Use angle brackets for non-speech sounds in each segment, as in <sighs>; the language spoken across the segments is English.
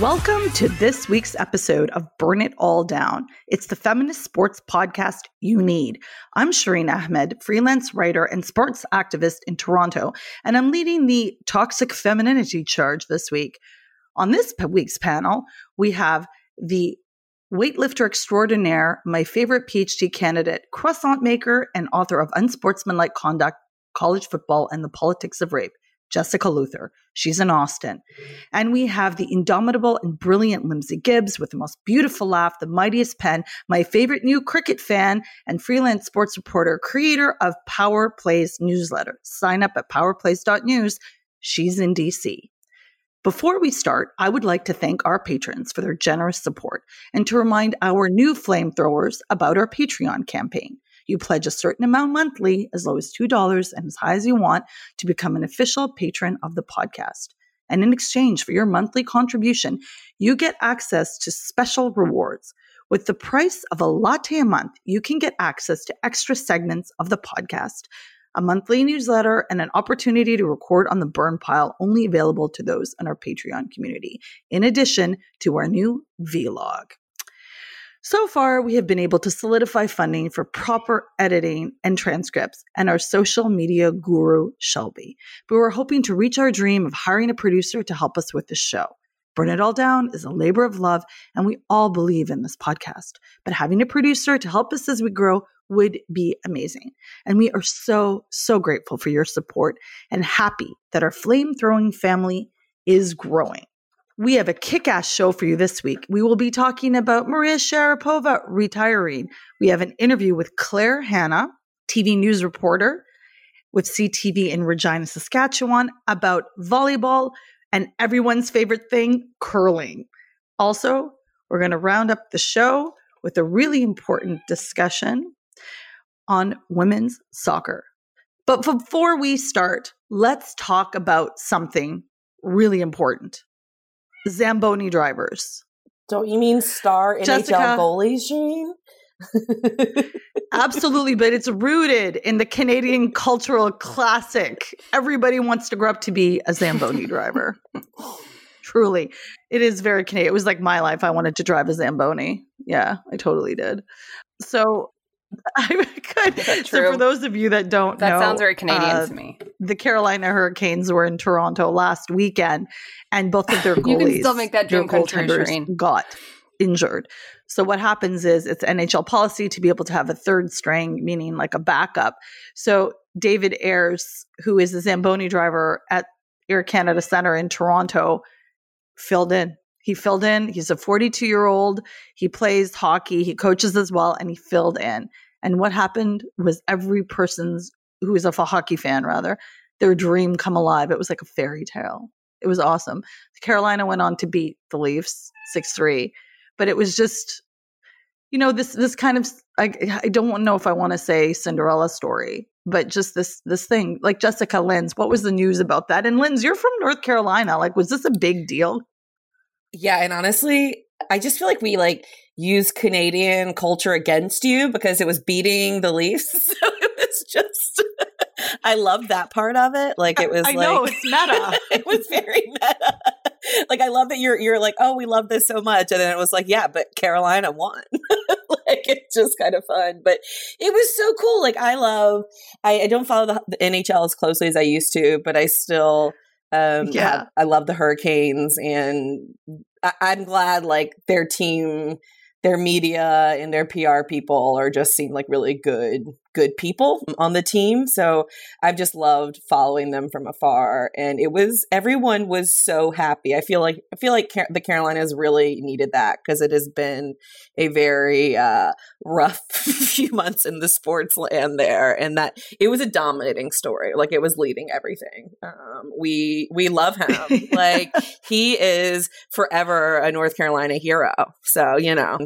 Welcome to this week's episode of Burn It All Down. It's the feminist sports podcast you need. I'm Shireen Ahmed, freelance writer and sports activist in Toronto, and I'm leading the toxic femininity charge this week. On this week's panel, we have the weightlifter extraordinaire, my favorite PhD candidate, croissant maker, and author of Unsportsmanlike Conduct, College Football, and the Politics of Rape. Jessica Luther. She's in Austin. And we have the indomitable and brilliant Lindsay Gibbs with the most beautiful laugh, the mightiest pen, my favorite new cricket fan, and freelance sports reporter, creator of Power Plays newsletter. Sign up at powerplays.news. She's in DC. Before we start, I would like to thank our patrons for their generous support and to remind our new flamethrowers about our Patreon campaign. You pledge a certain amount monthly, as low as $2 and as high as you want, to become an official patron of the podcast. And in exchange for your monthly contribution, you get access to special rewards. With the price of a latte a month, you can get access to extra segments of the podcast, a monthly newsletter, and an opportunity to record on the burn pile only available to those in our Patreon community, in addition to our new vlog. So far, we have been able to solidify funding for proper editing and transcripts and our social media guru, Shelby. But we're hoping to reach our dream of hiring a producer to help us with the show. Burn It All Down is a labor of love, and we all believe in this podcast. But having a producer to help us as we grow would be amazing. And we are so, so grateful for your support and happy that our flame throwing family is growing. We have a kick ass show for you this week. We will be talking about Maria Sharapova retiring. We have an interview with Claire Hanna, TV news reporter with CTV in Regina, Saskatchewan, about volleyball and everyone's favorite thing, curling. Also, we're going to round up the show with a really important discussion on women's soccer. But before we start, let's talk about something really important. Zamboni drivers. Don't you mean star Jessica. NHL goalies, Shireen? <laughs> Absolutely, but it's rooted in the Canadian cultural classic. Everybody wants to grow up to be a Zamboni driver. <laughs> Truly, it is very Canadian. It was like my life. I wanted to drive a Zamboni. Yeah, I totally did. So <laughs> I could. So for those of you that don't That know, sounds very Canadian uh, to me. the Carolina Hurricanes were in Toronto last weekend, and both of their <laughs> You goalies, can still make that dream come true, goaltenders got injured. So what happens is it's NHL policy to be able to have a third string, meaning like a backup. So David Ayres, who is the Zamboni driver at Air Canada Center in Toronto, filled in. He filled in. He's a 42 year old. He plays hockey. He coaches as well, and he filled in. And what happened was every person's who is a hockey fan, rather, their dream come alive. It was like a fairy tale. It was awesome. Carolina went on to beat the Leafs six three, but it was just, you know, this this kind of I I don't know if I want to say Cinderella story, but just this this thing like Jessica Linz. What was the news about that? And Linz, you're from North Carolina. Like, was this a big deal? Yeah, and honestly, I just feel like we like use Canadian culture against you because it was beating the Leafs. <laughs> So it was just <laughs> I love that part of it. Like it was I like know it's meta. <laughs> it was very meta. Like I love that you're you're like, oh, we love this so much, and then it was like, yeah, but Carolina won. like it's just kind of fun, but it was so cool. Like I love, I, I don't follow the, the NHL as closely as I used to, but I still, um, Yeah. have- I love the Hurricanes, and I, I'm glad like their team, their media, and their PR people are just seem like really good, good people on the team. So I've just loved following them from afar. And it was, everyone was so happy. I feel like, I feel like Car- the Carolinas really needed that because it has been a very uh, rough <laughs> few months in the sports land there. And that it was a dominating story. Like it was leading everything. Um, we, we love him. <laughs> like he is forever a North Carolina hero. So, you know,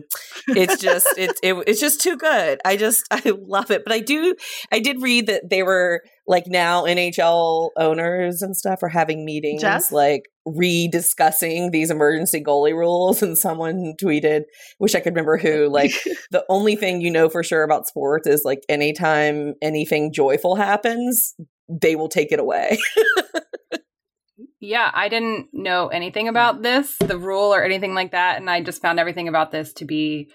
it's just, it's, it, it's just too good. I just, <laughs> I love it. But I do, I did read that they were like now NHL owners and stuff are having meetings, Jess? like rediscussing these emergency goalie rules. And someone tweeted, wish I could remember who, <laughs> like the only thing you know for sure about sports is like anytime anything joyful happens, they will take it away. Yeah, I didn't know anything mm. about this, the rule or anything like that, and I just found everything about this to be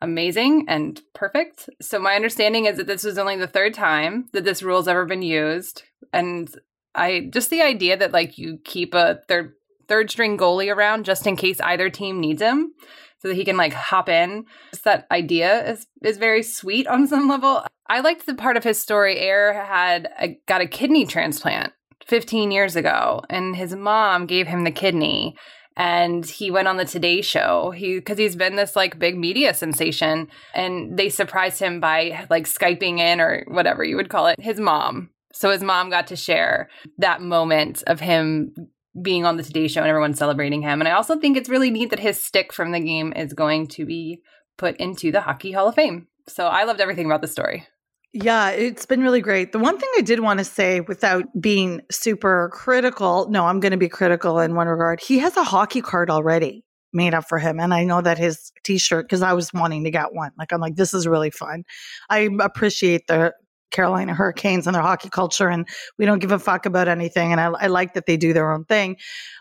amazing and perfect. So my understanding is that this was only the third time that this rule's ever been used, and I just the idea that like you keep a third third string goalie around just in case either team needs him so that he can like hop in. Just that idea is is very sweet on some level. I liked the part of his story Air had a, got a kidney transplant 15 years ago and his mom gave him the kidney and he went on the Today show. He cuz he's been this like big media sensation and they surprised him by like skyping in or whatever you would call it his mom. So his mom got to share that moment of him being on the Today show and everyone celebrating him. And I also think it's really neat that his stick from the game is going to be put into the Hockey Hall of Fame. So I loved everything about the story. Yeah, it's been really great. The one thing I did want to say without being super critical, no, I'm going to be critical in one regard. He has a hockey card already made up for him. And I know that his t shirt, because I was wanting to get one. Like, I'm like, this is really fun. I appreciate the Carolina Hurricanes and their hockey culture, and we don't give a fuck about anything. And I, I like that they do their own thing.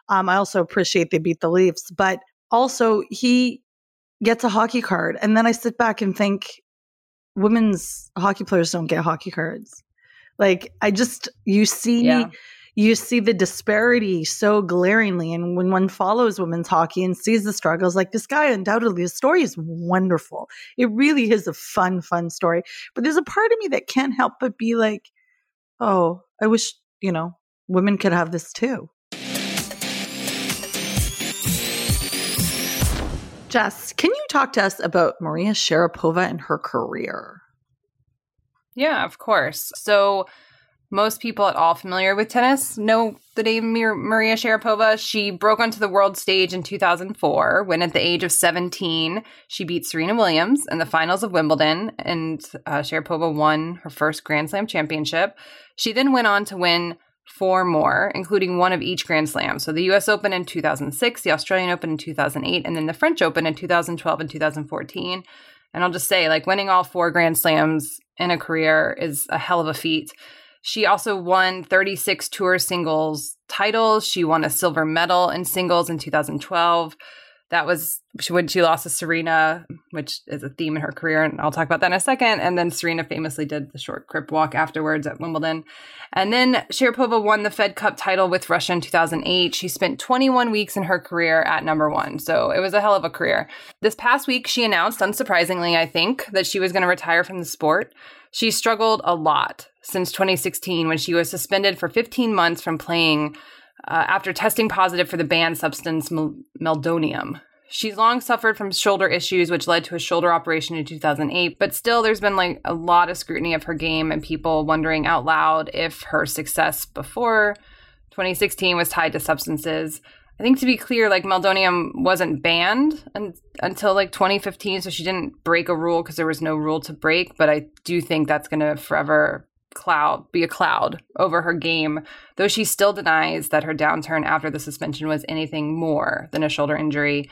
Um, I also appreciate they beat the Leafs, but also he gets a hockey card. And then I sit back and think, women's hockey players don't get hockey cards. Like I just you see Yeah. you see the disparity so glaringly and when one follows women's hockey and sees the struggles like this guy undoubtedly his story is wonderful. It really is a fun fun story. But there's a part of me that can't help but be like, "Oh, I wish, you know, women could have this too." Jess, can you talk to us about Maria Sharapova and her career? Yeah, of course. So most people at all familiar with tennis know the name Maria Sharapova. She broke onto the world stage in 2004 when, at the age of 17, she beat Serena Williams in the finals of Wimbledon, and uh, Sharapova won her first Grand Slam championship. She then went on to win four more, including one of each Grand Slam. So the US Open in 2006, the Australian Open in 2008, and then the French Open in 2012 and 2014. And I'll just say, like, winning all four Grand Slams in a career is a hell of a feat. She also won 36 tour singles titles. She won a silver medal in singles in 2012. That was when she lost to Serena, which is a theme in her career, and I'll talk about that in a second. And then Serena famously did the short crip walk afterwards at Wimbledon. And then Sharapova won the Fed Cup title with Russia in 2008. She spent 21 weeks in her career at number one, so it was a hell of a career. This past week, she announced, unsurprisingly, I think, that she was going to retire from the sport. She struggled a lot since 2016 when she was suspended for 15 months from playing uh, after testing positive for the banned substance mel- meldonium. She's long suffered from shoulder issues, which led to a shoulder operation in 2008. But still, there's been like a lot of scrutiny of her game and people wondering out loud if her success before 2016 was tied to substances. I think to be clear, like meldonium wasn't banned un- until like 2015, so she didn't break a rule because there was no rule to break. But I do think that's going to forever cloud be a cloud over her game though she still denies that her downturn after the suspension was anything more than a shoulder injury.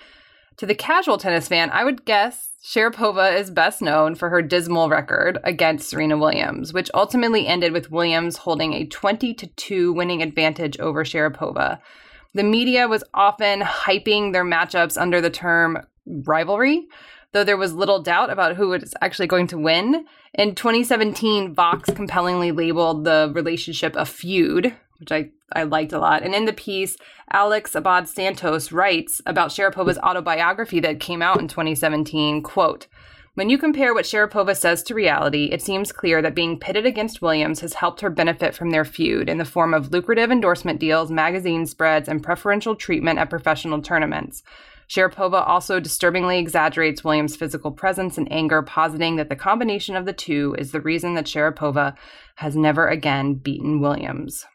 To the casual tennis fan i would guess sharapova is best known for her dismal record against serena williams which ultimately ended with williams holding a 20 to 2 winning advantage over sharapova. The media was often hyping their matchups under the term rivalry though there was little doubt about who was actually going to win. In 2017, Vox compellingly labeled the relationship a feud, which I, I liked a lot. And in the piece, Alex Abad Santos writes about Sharapova's autobiography that came out in 2017, quote, When you compare what Sharapova says to reality, it seems clear that being pitted against Williams has helped her benefit from their feud in the form of lucrative endorsement deals, magazine spreads, and preferential treatment at professional tournaments. Sharapova also disturbingly exaggerates Williams' physical presence and anger, positing that the combination of the two is the reason that Sharapova has never again beaten Williams.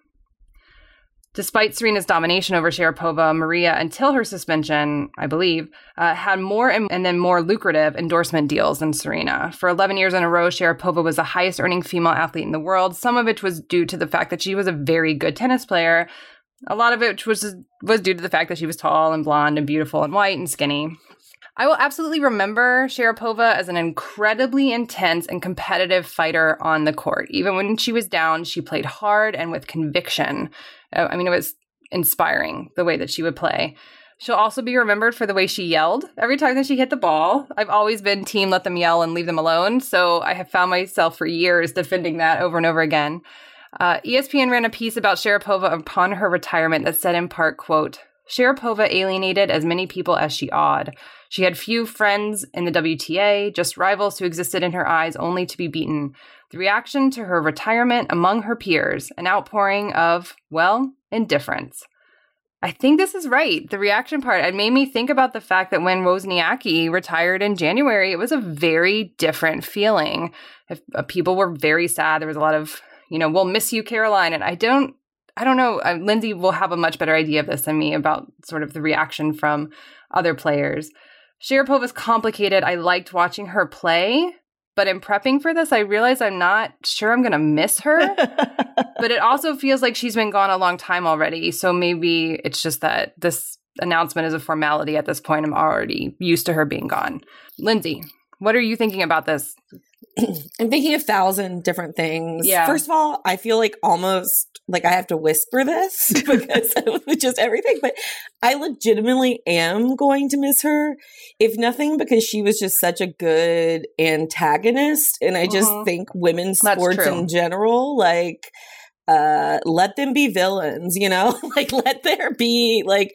Despite Serena's domination over Sharapova, Maria, until her suspension, I believe, uh, had more and, and, then more lucrative endorsement deals than Serena. For 11 years in a row, Sharapova was the highest earning female athlete in the world, some of which was due to the fact that she was a very good tennis player. A lot of it was, was due to the fact that she was tall and blonde and beautiful and white and skinny. I will absolutely remember Sharapova as an incredibly intense and competitive fighter on the court. Even when she was down, she played hard and with conviction. Uh, I mean, it was inspiring the way that she would play. She'll also be remembered for the way she yelled every time that she hit the ball. I've always been team let them yell and leave them alone, so I have found myself for years defending that over and over again. Uh, ESPN ran a piece about Sharapova upon her retirement that said in part, quote, Sharapova alienated as many people as she awed. She had few friends in the WTA, just rivals who existed in her eyes only to be beaten. The reaction to her retirement among her peers, an outpouring of, well, indifference. I think this is right. The reaction part. It made me think about the fact that when Wozniacki retired in January, it was a very different feeling. If uh, people were very sad, there was a lot of, you know, we'll miss you, Caroline. And I don't, I don't know. Uh, Lindsay will have a much better idea of this than me about sort of the reaction from other players. Sharapova's complicated. I liked watching her play, but in prepping for this, I realized I'm not sure I'm going to miss her. <laughs> but it also feels like she's been gone a long time already. So maybe it's just that this announcement is a formality at this point. I'm already used to her being gone. Lindsay, what are you thinking about this? <clears throat> I'm thinking a thousand different things. Yeah. First of all, I feel like almost like I have to whisper this <laughs> <laughs> because of just everything, but I legitimately am going to miss her. If nothing, because she was just such a good antagonist. And I just uh-huh. think women's sports in general, like, uh let them be villains you know <laughs> like let there be like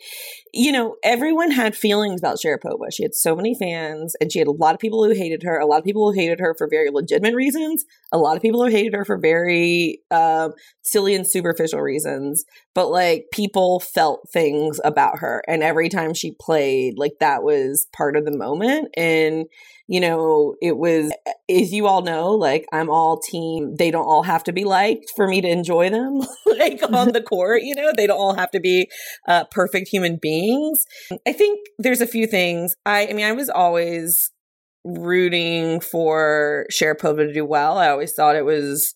you know everyone had feelings about sharapova she had so many fans and she had a lot of people who hated her. A lot of people who hated her for very legitimate reasons. A lot of people who hated her for very um, silly and superficial reasons. But like people felt things about her and every time she played like that was part of the moment. And you know, it was, as you all know, like I'm all team, they don't all have to be liked for me to enjoy them, <laughs> like on the <laughs> court, you know, they don't all have to be uh, perfect human beings. I think there's a few things. I, I mean, I was always rooting for Sharapova to do well. I always thought it was,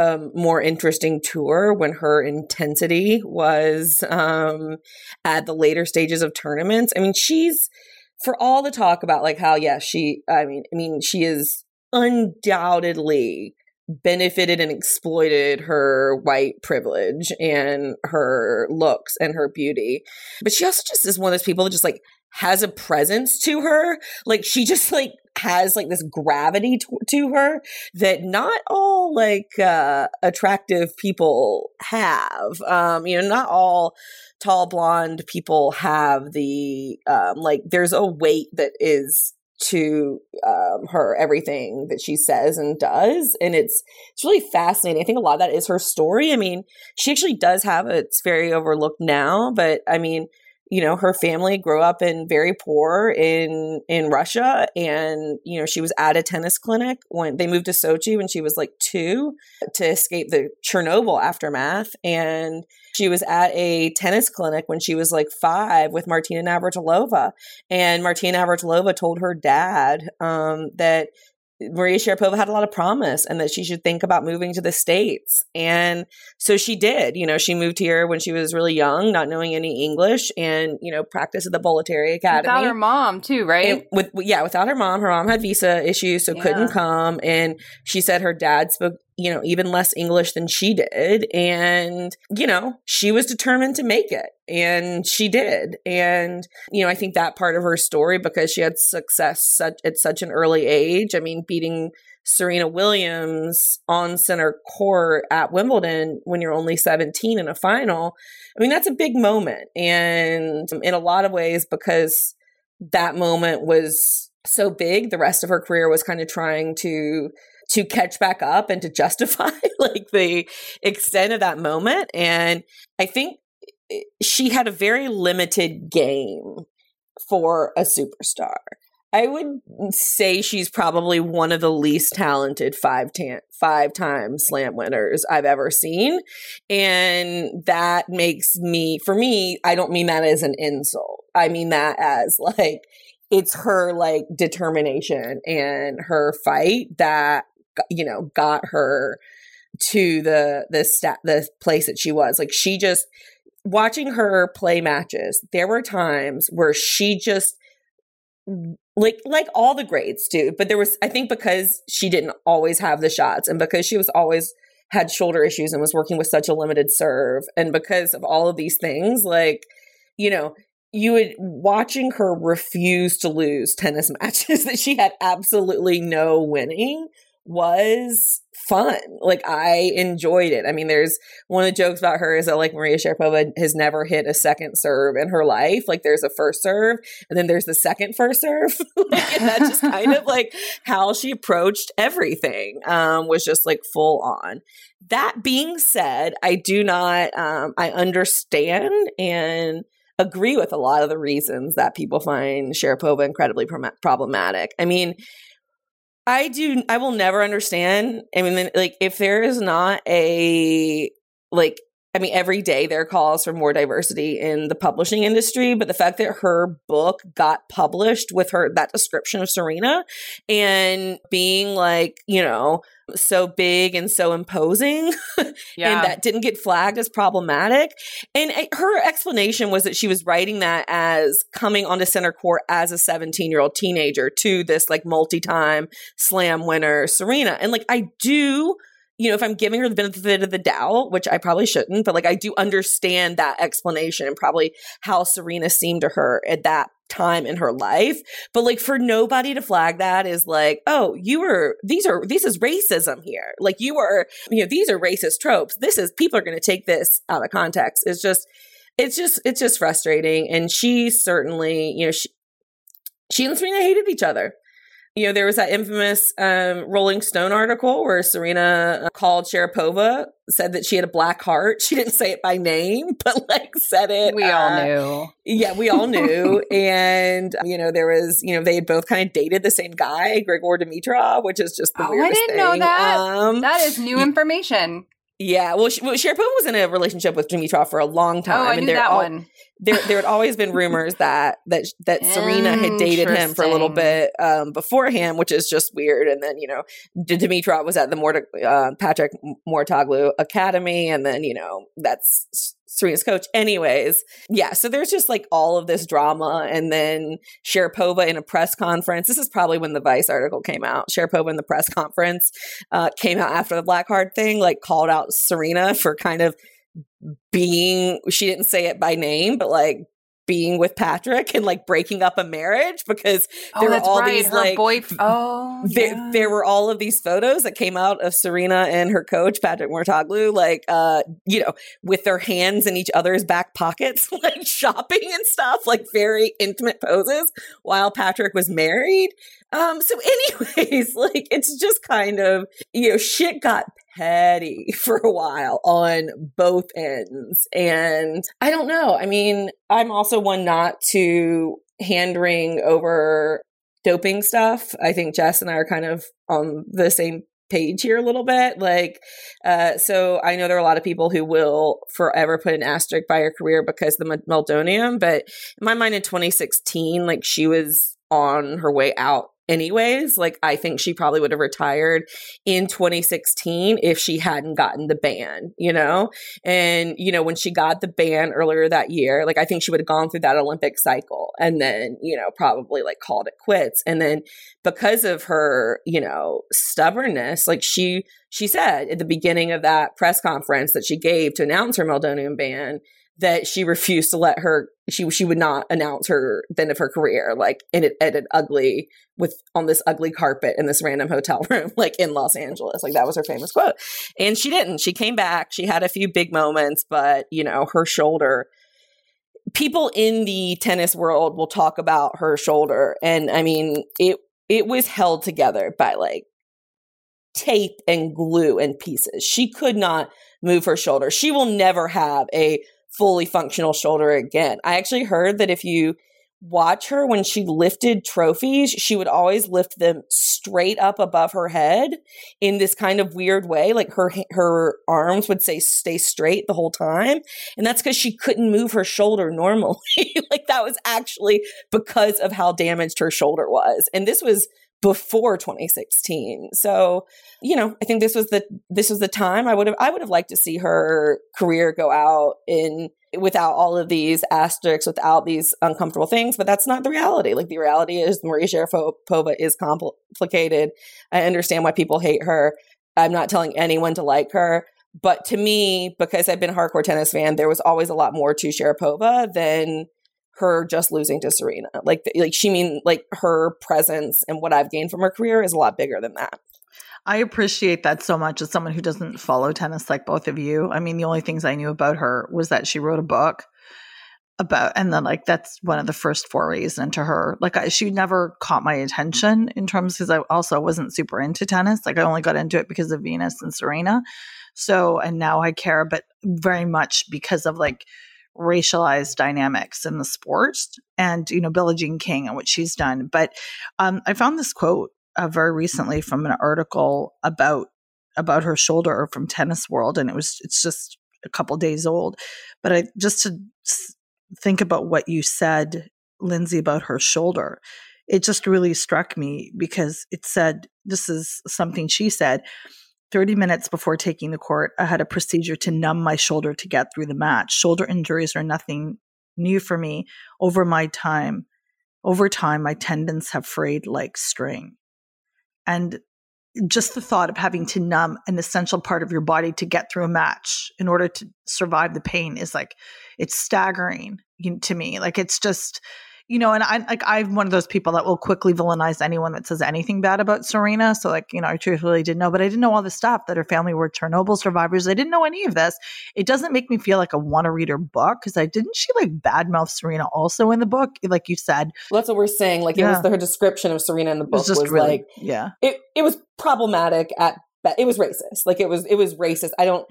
a more interesting tour when her intensity was um, at the later stages of tournaments. I mean, she's for all the talk about like how yeah she i mean i mean she is undoubtedly benefited and exploited her white privilege and her looks and her beauty. But she also just is one of those people that just like has a presence to her. Like she just like has like this gravity to, to her that not all like uh attractive people have. Um you know not all tall blonde people have the um, like there's a weight that is to um, her everything that she says and does and it's it's really fascinating. I think a lot of that is her story. I mean she actually does have a, it's very overlooked now but i mean you know her family grew up in very poor in in Russia and you know she was at a tennis clinic when they moved to Sochi when she was like 2 to escape the Chernobyl aftermath and she was at a tennis clinic when she was like 5 with Martina Navratilova and Martina Navratilova told her dad um, that Maria Sharapova had a lot of promise and that she should think about moving to the States. And so she did. You know, she moved here when she was really young, not knowing any English, and, you know, practiced at the Bollettieri Academy. Without her mom, too, right? And with Yeah, without her mom. Her mom had visa issues, so yeah. couldn't come. And she said her dad spoke you know, even less English than she did. And, you know, she was determined to make it and she did. And, you know, I think that part of her story, because she had success such, at such an early age, I mean, beating Serena Williams on center court at Wimbledon when you're only 17 in a final. I mean, that's a big moment. And in a lot of ways, because that moment was so big, the rest of her career was kind of trying to to catch back up and to <laughs> justify like the extent of that moment. And I think eh, she had a very limited game for a superstar. I would say she's probably one of the least talented five tan- five time slam winners I've ever seen. And that makes me for me, I don't mean that as an insult. I mean that as like it's her like determination and her fight that you know got her to the the stat the place that she was. Like she just watching her play matches, there were times where she just like like all the greats do but there was i think because she didn't always have the shots and because she was always had shoulder issues and was working with such a limited serve and because of all of these things like you know you would watching her refuse to lose tennis <laughs> matches that she had absolutely no winning was fun. Like I enjoyed it. I mean, there's one of the jokes about her is that like Maria Sharapova has never hit a second serve in her life. Like there's a first serve and then there's the second first serve. <laughs> like, and that's just kind of like how she approached everything. Um, was just like full on. That being said, I do not. Um, I understand and agree with a lot of the reasons that people find Sharapova incredibly problematic. I mean, I do. I will never understand. I mean, like, if there is not a like, I mean, every day there are calls for more diversity in the publishing industry, but the fact that her book got published with her that description of Serena and being like, you know, so big and so imposing <laughs> yeah. and that didn't get flagged as problematic and her explanation was that she was writing that as coming onto center court as a 17 year old teenager to this like multi-time slam winner serena and like i do you know, if I'm giving her the benefit of the doubt, which I probably shouldn't, but like I do understand that explanation and probably how Serena seemed to her at that time in her life. But like for nobody to flag that is like, oh, you were these are this is racism here. Like you were, you know, these are racist tropes. This is people are gonna take this out of context. It's just it's just it's just frustrating. And she certainly, you know, she she and Serena hated each other you know, there was that infamous um, Rolling Stone article where Serena uh, called Sharapova, said that she had a black heart. <laughs> She didn't say it by name, but like said it. We uh, all knew. Yeah, we all knew. <laughs> and, you know, there was, you know, they had both kind of dated the same guy, Grigor Dimitrov, which is just the oh, weirdest I didn't thing. know that. Um, that is new information. Yeah, well, she, well, Sharapova was in a relationship with Dimitrov for a long time. Oh, I knew and that all, one there there had always been <laughs> rumors that that that Serena had dated him for a little bit um, beforehand, which is just weird. And then you know, Dimitrov was at the Mort- uh, Patrick Mouratoglou Academy, and then you know that's Serena's coach. Anyways, yeah. So there's just like all of this drama, and then Sharapova in a press conference. This is probably when the Vice article came out. Sharapova in the press conference uh, came out after the black card thing, like called out Serena for kind of being she didn't say it by name but like being with Patrick and like breaking up a marriage because oh, there were all right. these her like boy- oh there, yeah. there were all of these photos that came out of Serena and her coach Patrick Mouratoglou like uh you know with their hands in each other's back pockets <laughs> like shopping and stuff like very intimate poses while Patrick was married um so <laughs> anyways like it's just kind of you know shit got petty <laughs> for a while on both ends. And I don't know. I mean, I'm also one not to hand wring over doping stuff. I think Jess and I are kind of on the same page here a little bit. Like, uh, so I know there are a lot of people who will forever put an asterisk by her career because the meldonium, but in my mind in 2016, like she was on her way out anyways. Like, I think she probably would have retired in 2016 if she hadn't gotten the ban, you know? And, you know, when she got the ban earlier that year, like, I think she would have gone through that Olympic cycle and then, you know, probably like called it quits. And then because of her, you know, stubbornness, like, she, she said at the beginning of that press conference that she gave to announce her meldonium ban that she refused to let her she she would not announce her the end of her career like in it at an ugly with on this ugly carpet in this random hotel <laughs> room like in Los Angeles. Like that was her famous quote. And she didn't. She came back. She had a few big moments but you know her shoulder people in the tennis world will talk about her shoulder. And I mean it it was held together by like tape and glue and pieces. She could not move her shoulder. She will never have a fully functional shoulder again. I actually heard that if you watch her when she lifted trophies, she would always lift them straight up above her head in this kind of weird way. Like her, her arms would say stay straight the whole time. And that's because she couldn't move her shoulder <laughs> normally. like that was actually because of how damaged her shoulder was. And this was before 2016. So, you know, I think this was the this was the time I would have I would have liked to see her career go out in without all of these asterisks, without these uncomfortable things, but that's not the reality. Like the reality is Maria Sharapova is complicated. I understand why people hate her. I'm not telling anyone to like her. But to me, because I've been a hardcore tennis fan, there was always a lot more to Sharapova than her just losing to Serena. Like, like she mean like her presence and what I've gained from her career is a lot bigger than that. I appreciate that so much as someone who doesn't follow tennis like both of you. I mean, the only things I knew about her was that she wrote a book about, and then like that's one of the first forays into her. Like, I, she never caught my attention in terms because I also wasn't super into tennis. Like, I only got into it because of Venus and Serena. So, and now I care, but very much because of like racialized dynamics in the sport and you know Billie Jean King and what she's done. But um, I found this quote uh, very recently from an article about about her shoulder from Tennis World, and it was it's just a couple days old. But I just to think about what you said, Lindsay, about her shoulder. It just really struck me because it said this is something she said 30 minutes before taking the court, I had a procedure to numb my shoulder to get through the match. Shoulder injuries are nothing new for me. Over my time, over time, my tendons have frayed like string. And just the thought of having to numb an essential part of your body to get through a match in order to survive the pain is like, it's staggering to me. Like, it's just, you know, and I like I'm one of those people that will quickly villainize anyone that says anything bad about Serena. So like, you know, I truthfully didn't know, but I didn't know all the stuff that her family were Chernobyl survivors. I didn't know any of this. It doesn't make me feel like I want to read her book because I didn't she like badmouth Serena also in the book, like you said. Well, that's what we're saying. Like yeah. it was the, her description of Serena in the book was, was really, like, yeah, it it was problematic at it was racist. Like it was it was racist. I don't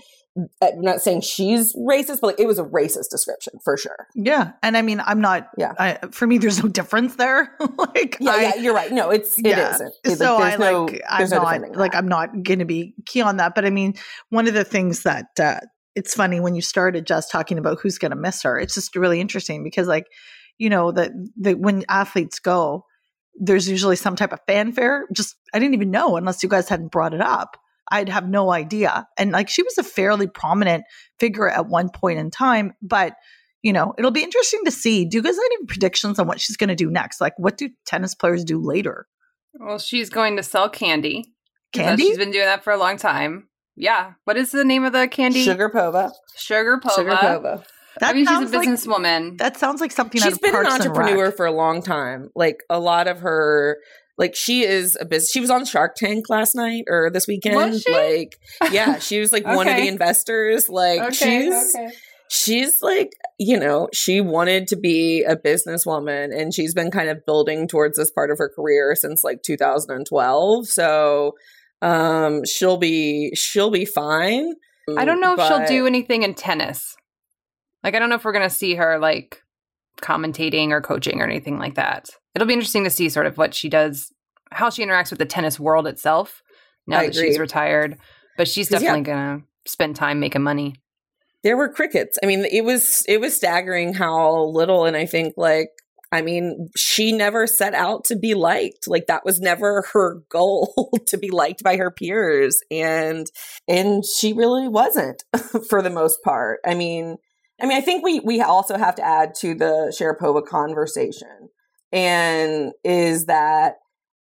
I'm not saying she's racist, but like it was a racist description for sure. Yeah, and I mean, I'm not. Yeah, I, for me, there's no difference there. <laughs> like, yeah, I, yeah, you're right. No, it's it yeah. isn't. It, so like, I like, I'm no not like I'm not going to be key on that. But I mean, one of the things that uh, it's funny when you started just talking about who's going to miss her. It's just really interesting because, like, you know, that the when athletes go, there's usually some type of fanfare. Just I didn't even know unless you guys hadn't brought it up I'd have no idea. And like she was a fairly prominent figure at one point in time, but you know, it'll be interesting to see. Do you guys have any predictions on what she's going to do next? Like, what do tennis players do later? Well, she's going to sell candy. Candy? She's been doing that for a long time. Yeah. What is the name of the candy? Sugarpova. Sugar Pova. Sugarpova. That I mean, she's a businesswoman. Like, that sounds like something. She's been an entrepreneur for a long time. Like a lot of her like she is a business. She was on Shark Tank last night or this weekend. Like, yeah, she was like okay. one of the investors. Like, okay, she's okay. she's like, you know, she wanted to be a businesswoman, and she's been kind of building towards this part of her career since like 2012. So, um, she'll be she'll be fine. I don't know if she'll do anything in tennis. Like, I don't know if we're gonna see her like commentating or coaching or anything like that. It'll be interesting to see sort of what she does, how she interacts with the tennis world itself now I that agree. she's retired. But she's definitely yeah. gonna spend time making money. There were crickets. I mean, it was it was staggering how little, and I think like I mean, she never set out to be liked. Like that was never her <laughs> goal to be liked by her peers. And and she really wasn't <laughs> for the most part. I mean, I mean, I think we we also have to add to the Sharapova conversation, and is that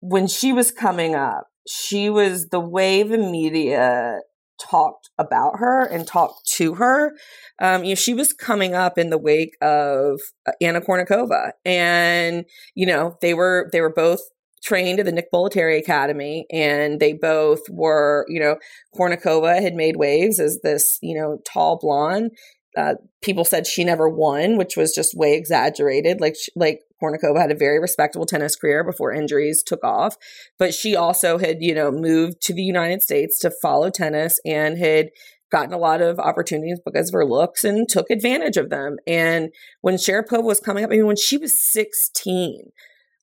when she was coming up, she was the way the media talked about her and talked to her. Um, you know, she was coming up in the wake of uh, Anna Kournikova, and you know they were they were both trained at the Nick Bollettieri Academy, and they both were, you know, Kournikova had made waves as this, you know, tall blonde, uh, people said she never won, which was just way exaggerated. Like like Kournikova had a very respectable tennis career before injuries took off, but she also had you know moved to the United States to follow tennis and had gotten a lot of opportunities because of her looks and took advantage of them. And when Sharapova was coming up, I mean, when she was 16,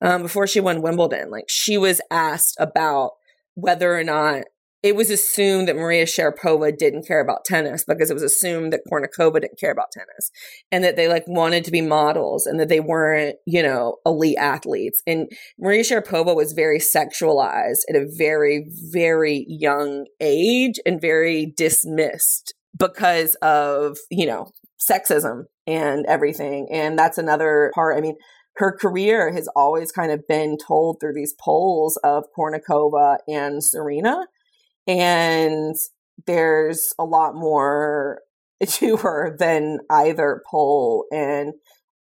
um, before she won Wimbledon, like she was asked about whether or not it was assumed that Maria Sharapova didn't care about tennis because it was assumed that Kournikova didn't care about tennis and that they like wanted to be models and that they weren't, you know, elite athletes. And Maria Sharapova was very sexualized at a very, very young age and very dismissed because of, you know, sexism and everything. And that's another part. I mean, her career has always kind of been told through these polls of Kournikova and Serena and there's a lot more <laughs> to her than either poll and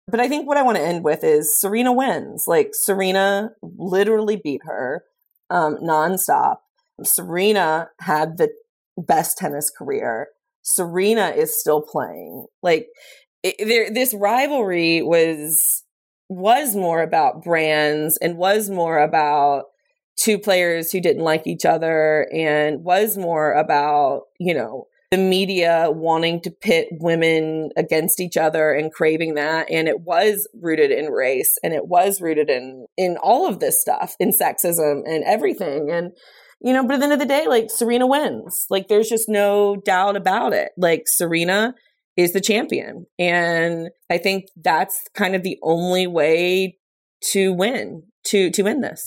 but I think what I want to end with is Serena wins. Like Serena literally beat her um, nonstop. Serena had the best tennis career. Serena is still playing. Like it, there, this rivalry was was more about brands and was more about two players who didn't like each other and was more about, you know, the media wanting to pit women against each other and craving that. And it was rooted in race and it was rooted in in all of this stuff in sexism and everything. And you know but at the end of the day like serena wins. Like there's just no doubt about it. Like serena is the champion. And i think that's kind of the only way to win to to win this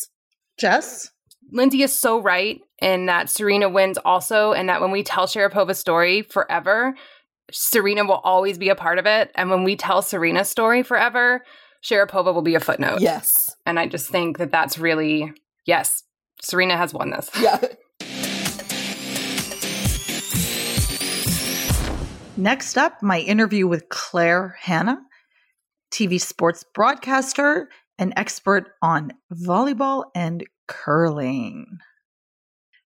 Jess? Lindsay is so right in that Serena wins also, and that when we tell Sharapova's story forever, Serena will always be a part of it. And when we tell Serena's story forever, Sharapova will be a footnote. yes And I just think that that's really, yes, Serena has won this. yeah Next up, my interview with Claire Hanna, TV sports broadcaster and expert on volleyball and curling.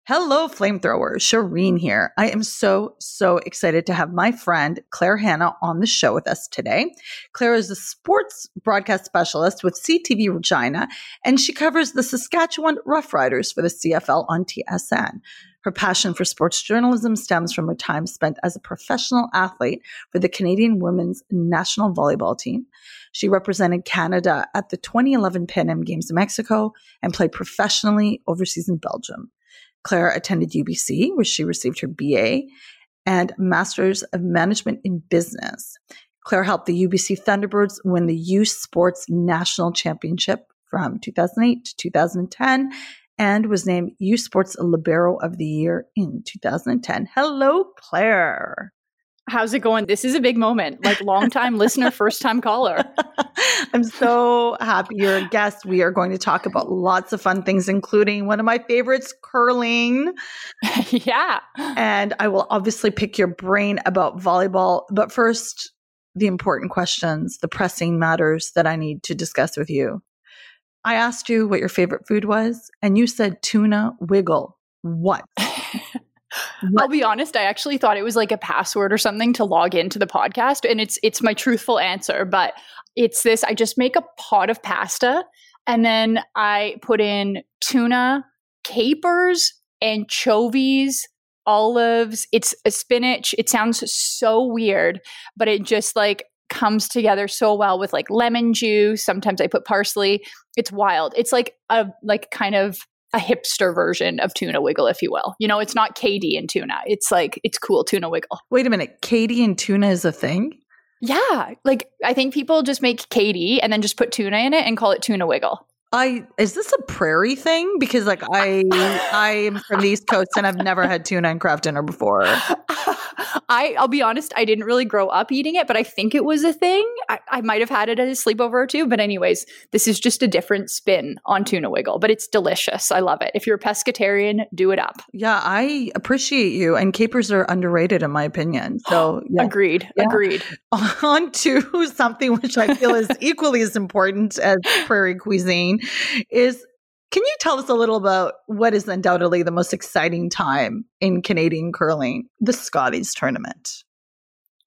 Hello, flamethrowers. Shireen here. I am so, so excited to have my friend Claire Hanna on the show with us today. Claire is a sports broadcast specialist with CTV Regina, and she covers the Saskatchewan Roughriders for the CFL on TSN. Her passion for sports journalism stems from her time spent as a professional athlete for the Canadian women's national volleyball team. She represented Canada at the 2011 Pan Am Games in Mexico and played professionally overseas in Belgium. Claire attended UBC, where she received her BA and Masters of Management in Business. Claire helped the UBC Thunderbirds win the U Sports National Championship from 2008 to 2010 and was named U Sports Libero of the Year in 2010. Hello, Claire. How's it going? This is a big moment. Like long time listener, first time caller. <laughs> I'm so happy you're a guest. We are going to talk about lots of fun things, including one of my favorites, curling. <laughs> yeah. And I will obviously pick your brain about volleyball. But first, the important questions, the pressing matters that I need to discuss with you. I asked you what your favorite food was, and you said tuna wiggle. What? <laughs> I'll be honest, I actually thought it was like a password or something to log into the podcast and it's it's my truthful answer, but it's this I just make a pot of pasta and then I put in tuna, capers, anchovies, olives, it's a spinach. It sounds so weird, but it just like comes together so well with like lemon juice. Sometimes I put parsley. It's wild. It's like a like kind of a hipster version of tuna wiggle, if you will. You know, it's not KD and tuna. It's like it's cool tuna wiggle. Wait a minute. KD and tuna is a thing? Yeah, like I think people just make KD and then just put tuna in it and call it tuna wiggle. I is this a prairie thing? Because like I I am from the East Coast and I've never had tuna and Kraft Dinner before. <laughs> I I'll be honest, I didn't really grow up eating it, but I think it was a thing. I, I might have had it at a sleepover or two, but anyways, this is just a different spin on tuna wiggle, but it's delicious. I love it. If you're a pescatarian, do it up. Yeah, I appreciate you. And capers are underrated in my opinion. So <gasps> yeah. Agreed. Yeah. Agreed. <laughs> on to something which I feel is <laughs> equally as important as prairie cuisine is can you tell us a little about what is undoubtedly the most exciting time in Canadian curling, the Scotties tournament?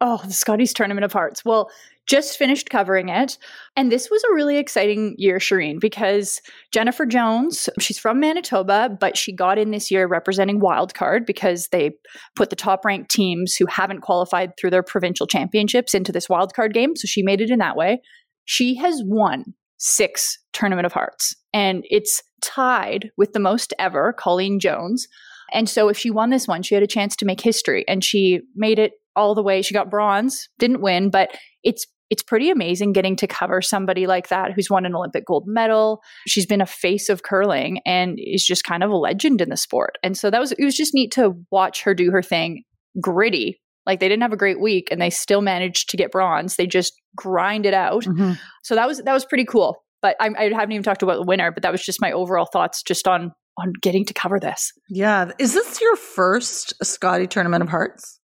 Oh, the Scotties Tournament of Hearts. Well, just finished covering it. And this was a really exciting year, Shireen, because Jennifer Jones, she's from Manitoba, but she got in this year representing Wildcard because they put the top ranked teams who haven't qualified through their provincial championships into this wildcard game. So she made it in that way. She has won six Tournament of Hearts, and it's tied with the most ever, Colleen Jones. And so if she won this one, she had a chance to make history and she made it all the way. She got bronze, didn't win, but it's it's pretty amazing getting to cover somebody like that who's won an Olympic gold medal. She's been a face of curling and is just kind of a legend in the sport. And so that was it was just neat to watch her do her thing gritty. Like they didn't have a great week and they still managed to get bronze. They just grind it out. Mm-hmm. So that was that was pretty cool. But I, I haven't even talked about the winner, but that was just my overall thoughts just on on getting to cover this. Yeah. Is this your first Scotty Tournament of Hearts?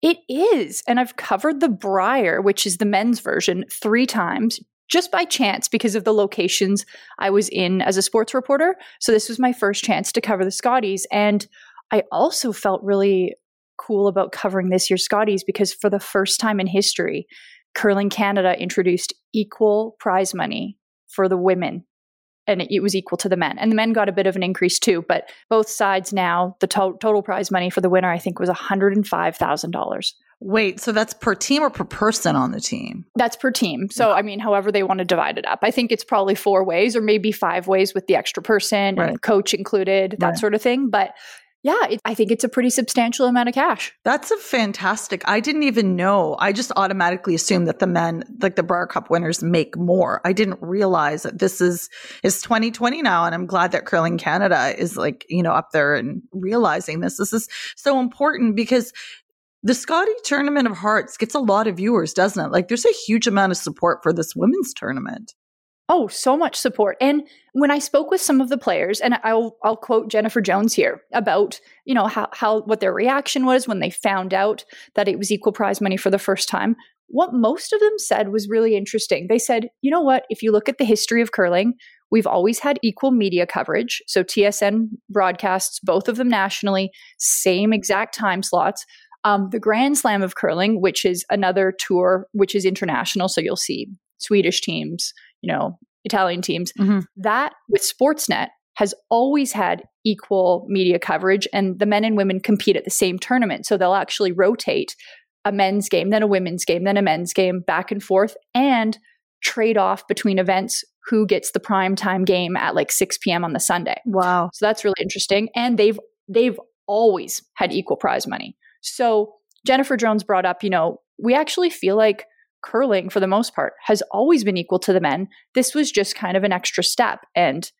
It is. And I've covered the Brier, which is the men's version, three times just by chance because of the locations I was in as a sports reporter. So this was my first chance to cover the Scotties. And I also felt really cool about covering this year's Scotties because for the first time in history, Curling Canada introduced equal prize money for the women and it, was equal to the men. And the men got a bit of an increase too, but both sides now, the to- total prize money for the winner, I think, was $105,000. Wait, so that's per team or per person on the team? That's per team. So, I mean, however they want to divide it up. I think it's probably four ways or maybe five ways with the extra person Right. and coach included, that Right. sort of thing. But yeah, it, I think it's a pretty substantial amount of cash. That's a fantastic. I didn't even know. I just automatically assumed that the men, like the Brier Cup winners, make more. I didn't realize that this is is 2020 now, and I'm glad that Curling Canada is like you know up there and realizing this. This is so important because the Scotty Tournament of Hearts gets a lot of viewers, doesn't it? Like there's a huge amount of support for this women's tournament. Oh, so much support. And when I spoke with some of the players, and I'll I'll quote Jennifer Jones here about, you know, how how what their reaction was when they found out that it was equal prize money for the first time. What most of them said was really interesting. They said, you know what, if you look at the history of curling, we've always had equal media coverage. So TSN broadcasts both of them nationally, same exact time slots. Um, the Grand Slam of Curling, which is another tour, which is international. So you'll see Swedish teams, you know, Italian teams. Mhm. That with Sportsnet has always had equal media coverage, and the men and women compete at the same tournament. So they'll actually rotate a men's game, then a women's game, then a men's game, back and forth, and trade off between events who gets the prime time game at like 6 p.m. on the Sunday. Wow. So that's really interesting. And they've they've always had equal prize money. So Jennifer Jones brought up, you know, we actually feel like curling for the most part has always been equal to the men. This was just kind of an extra step and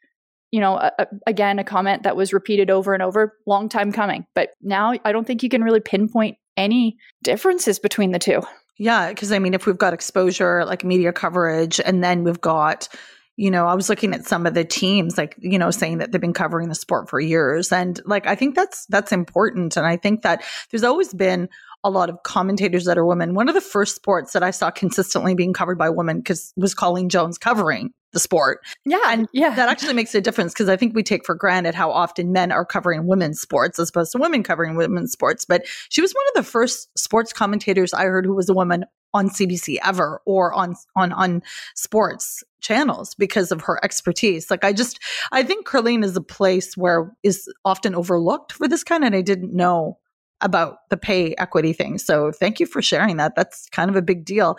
you know, a, a- again, a comment that was repeated over and over, long time coming. But now I don't think you can really pinpoint any differences between the two. Yeah, because I mean, if we've got exposure, like media coverage, and then we've got, you know, I was looking at some of the teams, like you know, saying that they've been covering the sport for years, and like I think that's that's important, and I think that there's always been a lot of commentators that are women. One of the first sports that I saw consistently being covered by women because was Colleen Jones covering the sport. Yeah, And yeah, That actually makes a difference because I think we take for granted how often men are covering women's sports as opposed to women covering women's sports. But she was one of the first sports commentators I heard who was a woman on CBC ever or on on on sports channels because of her expertise. Like I just I think Curling is a place where is often overlooked for this kind and I didn't know about the pay equity thing. So thank you for sharing that. That's kind of a big deal.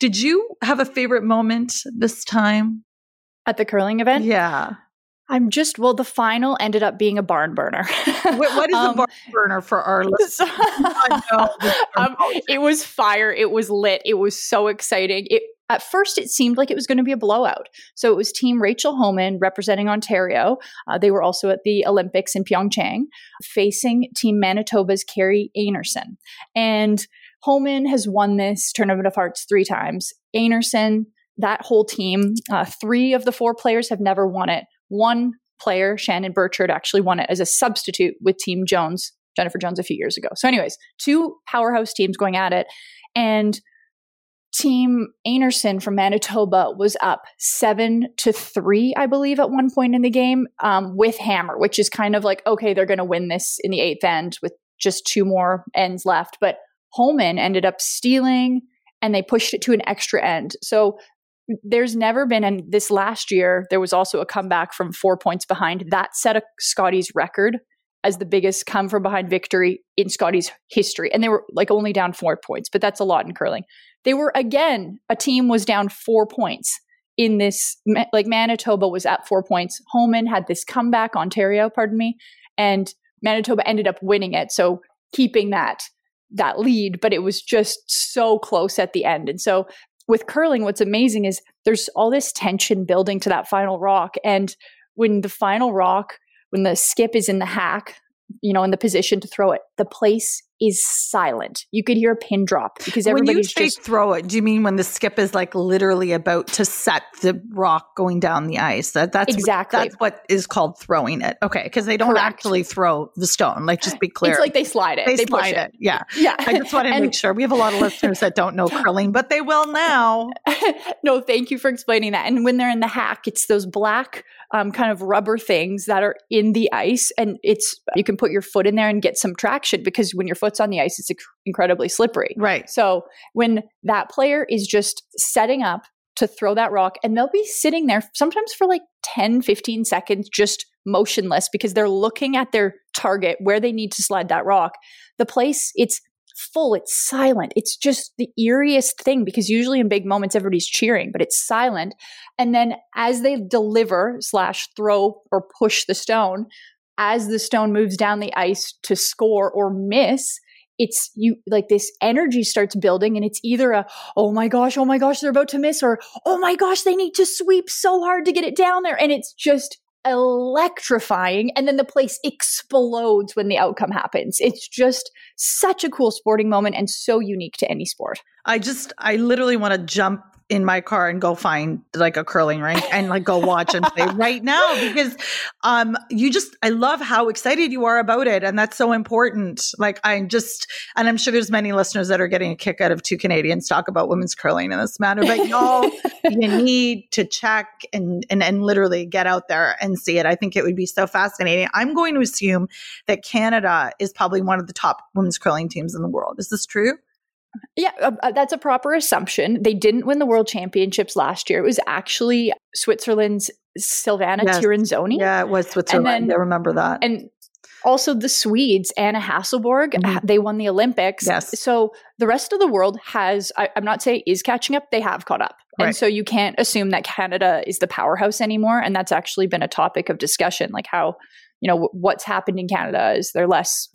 Did you have a favorite moment this time? at the curling event. Yeah. I'm just well, the final ended up being a barn burner. What, what is <laughs> Um, a barn burner for our <laughs> listeners? So- I know <laughs> this term. um, it was fire. It was lit. It was so exciting. It at first it seemed like it was going to be a blowout. So it was Team Rachel Homan representing Ontario. Uh, they were also at the Olympics in Pyeongchang, facing Team Manitoba's Kerri Einarson. And Homan has won this Tournament of Hearts three times. Einarson, that whole team, uh, three of the four players have never won it. One player, Shannon Birchard, actually won it as a substitute with Team Jones, Jennifer Jones, a few years ago. So, anyways, two powerhouse teams going at it. And Team Einarson from Manitoba was up seven to three, I believe, at one point in the game um, with Hammer, which is kind of like, okay, they're going to win this in the eighth end with just two more ends left. But Homan ended up stealing and they pushed it to an extra end. So there's never been, and this last year, there was also a comeback from four points behind. That set a Scotties record as the biggest come from behind victory in Scotties history. And they were like only down four points, but that's a lot in curling. They were again, a team was down four points in this, like Manitoba was at four points. Homan had this comeback, Ontario, pardon me, and Manitoba ended up winning it. So keeping that that lead, but it was just so close at the end. And so with curling, what's amazing is there's all this tension building to that final rock. And when the final rock, when the skip is in the hack, you know, in the position to throw it, the place is silent. You could hear a pin drop because everybody's when you just throw it, do you mean when the skip is like literally about to set the rock going down the ice? That that's Exactly. that's what is called throwing it. Okay, because they don't Correct. actually throw the stone. Like, just be clear. it's like they slide it. they, They, push slide it. Yeah. <laughs> Yeah. I just want to And- make sure we have a lot of listeners that don't know <laughs> curling, but they will now. <laughs> no, thank you for explaining that. And when they're in the hack, it's those black um, kind of rubber things that are in the ice, and it's you can put your foot in there and get some traction because when your foot's on the ice, it's inc- incredibly slippery. Right. So when that player is just setting up to throw that rock, and they'll be sitting there sometimes for like 10, 15 seconds, just motionless because they're looking at their target where they need to slide that rock. The place, it's full, it's silent. It's just the eeriest thing because usually in big moments, everybody's cheering, but it's silent. And then as they deliver slash throw or push the stone, as the stone moves down the ice to score or miss, it's you like this energy starts building and it's either a oh my gosh oh my gosh they're about to miss or oh my gosh they need to sweep so hard to get it down there and it's just electrifying and then the place explodes when the outcome happens. It's just such a cool sporting moment and so unique to any sport. I just, I literally want to jump in my car and go find like a curling rink and like go watch and play right now because um you just I love how excited you are about it and that's so important. Like I just and I'm sure there's many listeners that are getting a kick out of two Canadians talk about women's curling in this manner but y'all <laughs> you need to check and, and and literally get out there and see it. I think it would be so fascinating. I'm going to assume that Canada is probably one of the top women's curling teams in the world. Is this true Yeah, uh, uh, that's a proper assumption. They didn't win the World Championships last year. It was actually Switzerland's Silvana Yes. Tirinzoni. yeah it was Switzerland then- I remember that And also the Swedes, Anna Hasselborg, Mhm. they won the Olympics. Yes. So the rest of the world has, I, I'm not saying is catching up, they have caught up. Right. And so you can't assume that Canada is the powerhouse anymore. And that's actually been a topic of discussion, like how, you know, what's happened in Canada is there less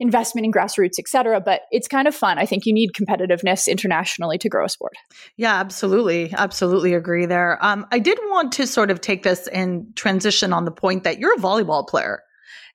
investment in grassroots, et cetera. But it's kind of fun. I think you need competitiveness internationally to grow a sport. Yeah, absolutely. Absolutely agree there. Um, I did want to sort of take this and transition on the point that you're a volleyball player.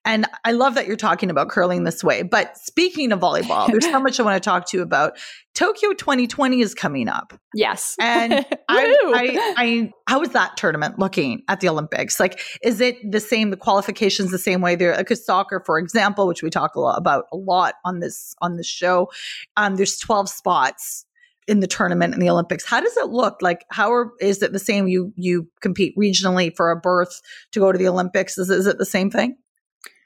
And I love that you're talking about curling this way. But speaking of volleyball, there's so <laughs> much I want to talk to you about. Tokyo 2020 is coming up. Yes. And <laughs> I, I, I, how is that tournament looking at the Olympics? Like, is it the same? The qualifications the same way there? Because soccer, for example, which we talk a lot about a lot on this on this show, um, there's 12 spots in the tournament in the Olympics. How does it look? Like, how are, is it the same? You you compete regionally for a berth to go to the Olympics? Is is it the same thing?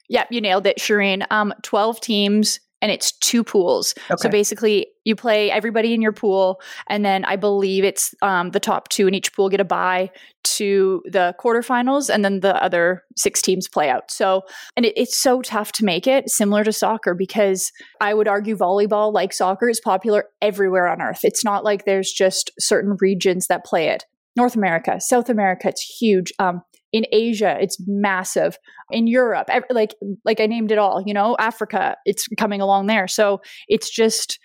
Yep, you nailed it, Shireen. Um, 12 teams and it's two pools. So basically, you play everybody in your pool, and then I believe it's um, the top two in each pool get a bye to the quarterfinals, and then the other six teams play out. So, and it, it's so tough to make it similar to soccer because I would argue volleyball, like soccer, is popular everywhere on earth. It's not like there's just certain regions that play it. North America, South America, it's huge. Um, in Asia, it's massive. In Europe, like like I named it all. You know, Africa, it's coming along there. So it's just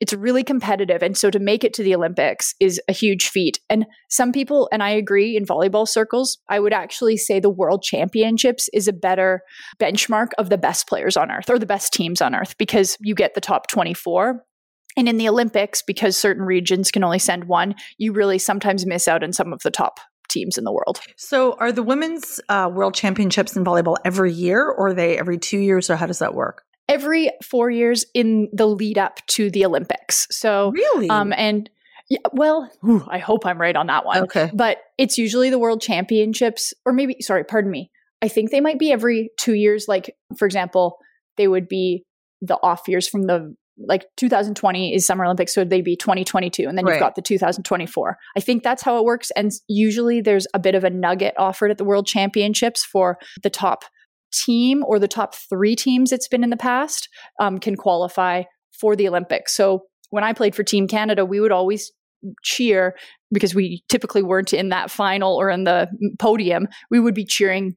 it's really competitive, and so to make it to the Olympics is a huge feat. And some people, and I agree, in volleyball circles, I would actually say the World Championships is a better benchmark of the best players on earth or the best teams on earth because you get the top twenty four. And in the Olympics, because certain regions can only send one, you really sometimes miss out on some of the top teams in the world. So, are the women's uh, world championships in volleyball every year, or are they every two years, or how does that work? Every four years in the lead up to the Olympics. So, Really? um, and yeah, well, ooh, I hope I'm right on that one. okay. But it's usually the World Championships, or maybe, sorry, pardon me. I think they might be every two years. Like, for example, they would be the off years from the like 2020 is Summer Olympics, so they'd be 2022, and then Right. you've got the 2024. I think that's how it works. And usually there's a bit of a nugget offered at the World Championships for the top team or the top three teams it's been in the past um, can qualify for the Olympics. So when I played for Team Canada, we would always cheer because we typically weren't in that final or in the podium. We would be cheering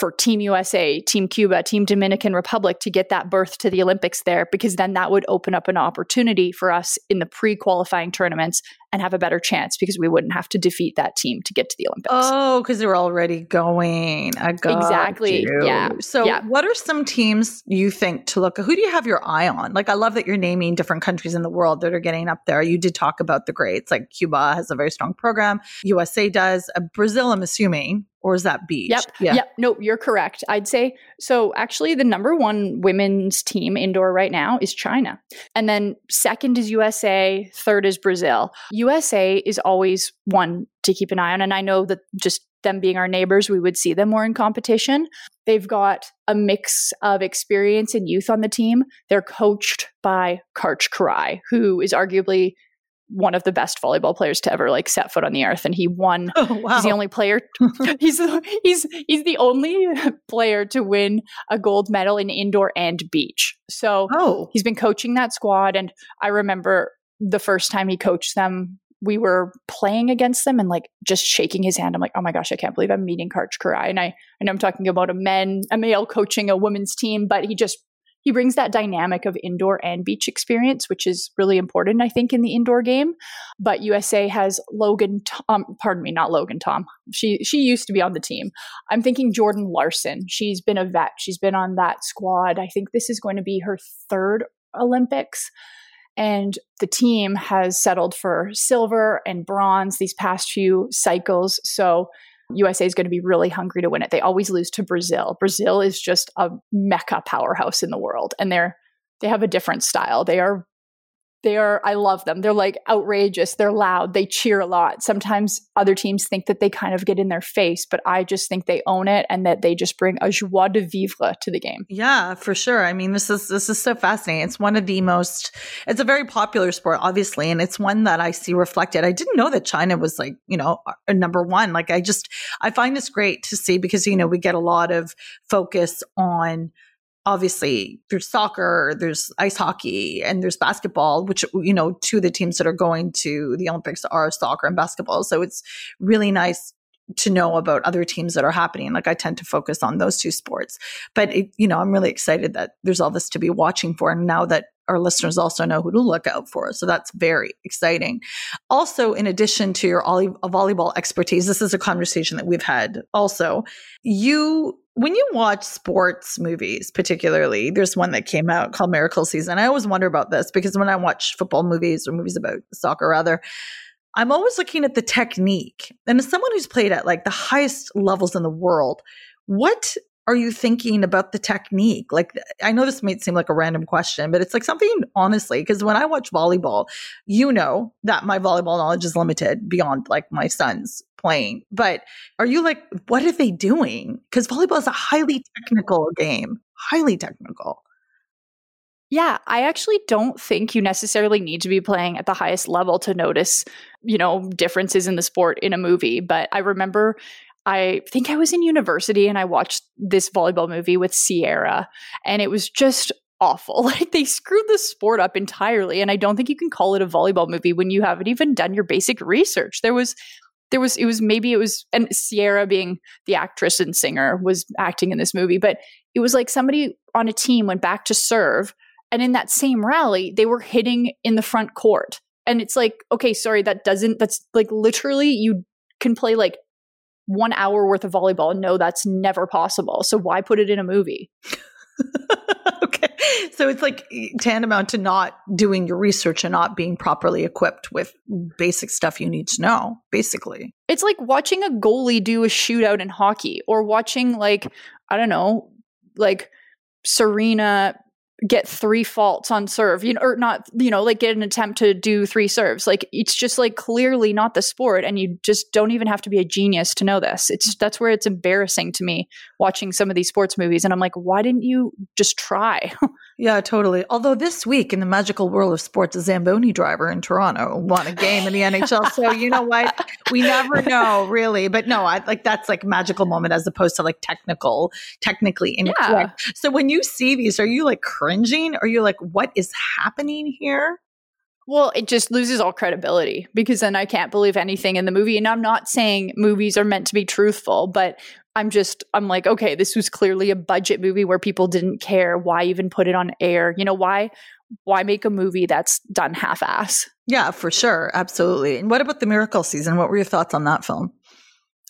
for Team USA, Team Cuba, Team Dominican Republic to get that berth to the Olympics there, because then that would open up an opportunity for us in the pre qualifying tournaments and have a better chance because we wouldn't have to defeat that team to get to the Olympics. Oh, because they're already going. I got Exactly. you. Yeah. So, Yeah. what are some teams you think to look? At? Who do you have your eye on? Like, I love that you're naming different countries in the world that are getting up there. You did talk about the greats. Like Cuba has a very strong program. USA does. Uh, Brazil, I'm assuming, or is that beach? Yep. Yeah. Yep. No, you're correct. I'd say so. Actually, the number one women's team indoor right now is China. And then second is USA. Third is Brazil. USA is always one to keep an eye on. And I know that just them being our neighbors, we would see them more in competition. They've got a mix of experience and youth on the team. They're coached by Karch Kiraly, who is arguably one of the best volleyball players to ever like set foot on the earth and he won <laughs> Oh, wow. He's the only player. <laughs> <laughs> he's the, he's he's the only player to win a gold medal in indoor and beach. So oh, he's been coaching that squad, and I remember the first time he coached them. We were playing against them and like just shaking his hand. I'm like, oh my gosh, I can't believe I'm meeting Karch Kiraly. And I, I know I'm talking about a men, a male coaching a women's team, but he just he brings that dynamic of indoor and beach experience, which is really important, I think, in the indoor game. But USA has Logan, Tom, um, pardon me, not Logan Tom. She she used to be on the team. I'm thinking Jordan Larson. She's been a vet. She's been on that squad. I think this is going to be her third Olympics. And the team has settled for silver and bronze these past few cycles. So USA is going to be really hungry to win it. They always lose to Brazil. Brazil is just a mecca powerhouse in the world, and they're they have a different style. They are they are I love them. They're like outrageous. They're loud. They cheer a lot. Sometimes other teams think that they kind of get in their face, but I just think they own it and that they just bring a joie de vivre to the game. Yeah, for sure. I mean, this is this is so fascinating. It's one of the most it's a very popular sport, obviously, and it's one that I see reflected. I didn't know that China was like, you know, number one. Like I just I find this great to see because, you know, we get a lot of focus on obviously there's soccer, there's ice hockey, and there's basketball, which you know, two of the teams that are going to the Olympics are soccer and basketball. So it's really nice to know about other teams that are happening. Like I tend to focus on those two sports, but it, you know, I'm really excited that there's all this to be watching for. And now that our listeners also know who to look out for. So that's very exciting. Also, in addition to your volley- volleyball expertise, this is a conversation that we've had also. You, when you watch sports movies, particularly, there's one that came out called Miracle Season. I always wonder about this because when I watch football movies or movies about soccer, rather, I'm always looking at the technique. And as someone who's played at like the highest levels in the world, what are you thinking about the technique? Like, I know this might seem like a random question, but it's like something honestly, because when I watch volleyball, you know that my volleyball knowledge is limited beyond like my son's playing. But are you like, what are they doing? Because volleyball is a highly technical game, highly technical. Yeah, I actually don't think you necessarily need to be playing at the highest level to notice, you know, differences in the sport in a movie. But I remember I think I was in university and I watched this volleyball movie with Ciara, and it was just awful. <laughs> Like they screwed the sport up entirely. And I don't think you can call it a volleyball movie when you haven't even done your basic research. There was there was it was maybe it was and Ciara being the actress and singer was acting in this movie, but it was like somebody on a team went back to serve and in that same rally they were hitting in the front court. And it's like, okay, sorry, that doesn't that's like literally you can play like one hour worth of volleyball no, that's never possible. So why put it in a movie? <laughs> okay. So it's like tantamount to not doing your research and not being properly equipped with basic stuff you need to know, basically. It's like watching a goalie do a shootout in hockey or watching like I don't know, like Serena get three faults on serve, you know, or not, you know, like get an attempt to do three serves. Like it's just like clearly not the sport, and you just don't even have to be a genius to know this. It's mm-hmm. that's where it's embarrassing to me watching some of these sports movies, and I'm like, why didn't you just try? <laughs> Yeah, totally. Although this week in the magical world of sports, a Zamboni driver in Toronto won a game in the <laughs> NHL. So you know what? We never know, really. But no, I like that's like magical moment as opposed to like technical, technically incorrect. So when you see these, are you like cringing? Are you like, what is happening here? Well, it just loses all credibility because then I can't believe anything in the movie. And I'm not saying movies are meant to be truthful, but I'm just, I'm like, okay, this was clearly a budget movie where people didn't care. Why even put it on air? You know, why? Why make a movie that's done half ass? Yeah, for sure. Absolutely. And what about the Miracle season? What were your thoughts on that film?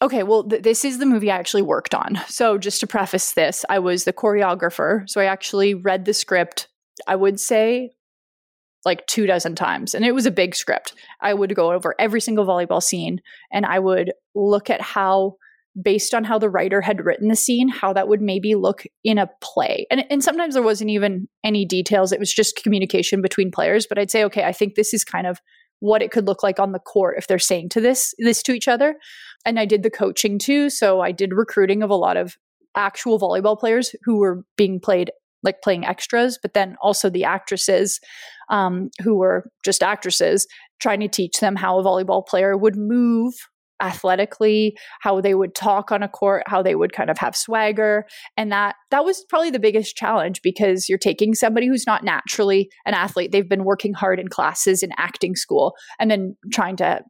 Okay, well, th- this is the movie I actually worked on. So, just to preface this, I was the choreographer. So, I actually read the script, I would say like two dozen times. And it was a big script. I would go over every single volleyball scene and I would look at how based on how the writer had written the scene, how that would maybe look in a play. And, and sometimes there wasn't even any details. It was just communication between players. But I'd say, okay, I think this is kind of what it could look like on the court if they're saying to this this to each other. And I did the coaching too. So I did recruiting of a lot of actual volleyball players who were being played like playing extras, but then also the actresses um, who were just actresses trying to teach them how a volleyball player would move athletically how they would talk on a court how they would kind of have swagger. And that that was probably the biggest challenge because you're taking somebody who's not naturally an athlete. They've been working hard in classes in acting school and then trying to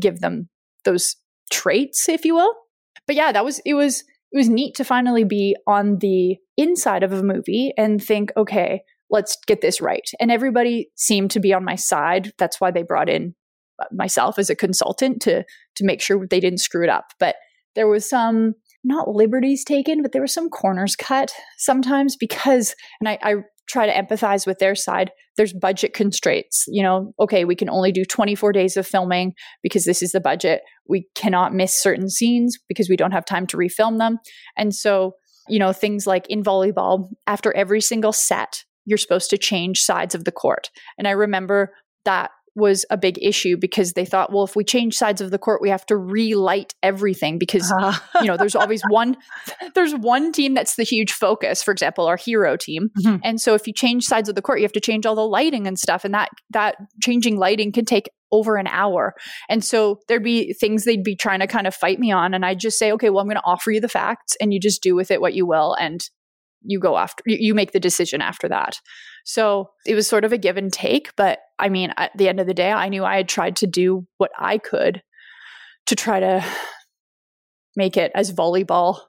give them those traits if you will. But yeah that was it was it was neat to finally be on the inside of a movie and think okay let's get this right. And everybody seemed to be on my side. That's why they brought in myself as a consultant to to make sure they didn't screw it up. But there was some not liberties taken, but there were some corners cut sometimes because, and I, I try to empathize with their side. There's budget constraints. You know, okay, we can only do 24 days of filming because this is the budget. We cannot miss certain scenes because we don't have time to refilm them. And so, you know, things like in volleyball, after every single set, you're supposed to change sides of the court. And I remember that was a big issue because they thought, well, if we change sides of the court, we have to relight everything because uh. <laughs> you know there's always one <laughs> there's one team that's the huge focus. For example, our hero team, mm-hmm. and so if you change sides of the court, you have to change all the lighting and stuff, and that that changing lighting can take over an hour. And so there'd be things they'd be trying to kind of fight me on, and I'd just say, okay, well, I'm going to offer you the facts, and you just do with it what you will, and you go after you make the decision after that. So it was sort of a give and take. But I mean, at the end of the day, I knew I had tried to do what I could to try to make it as volleyball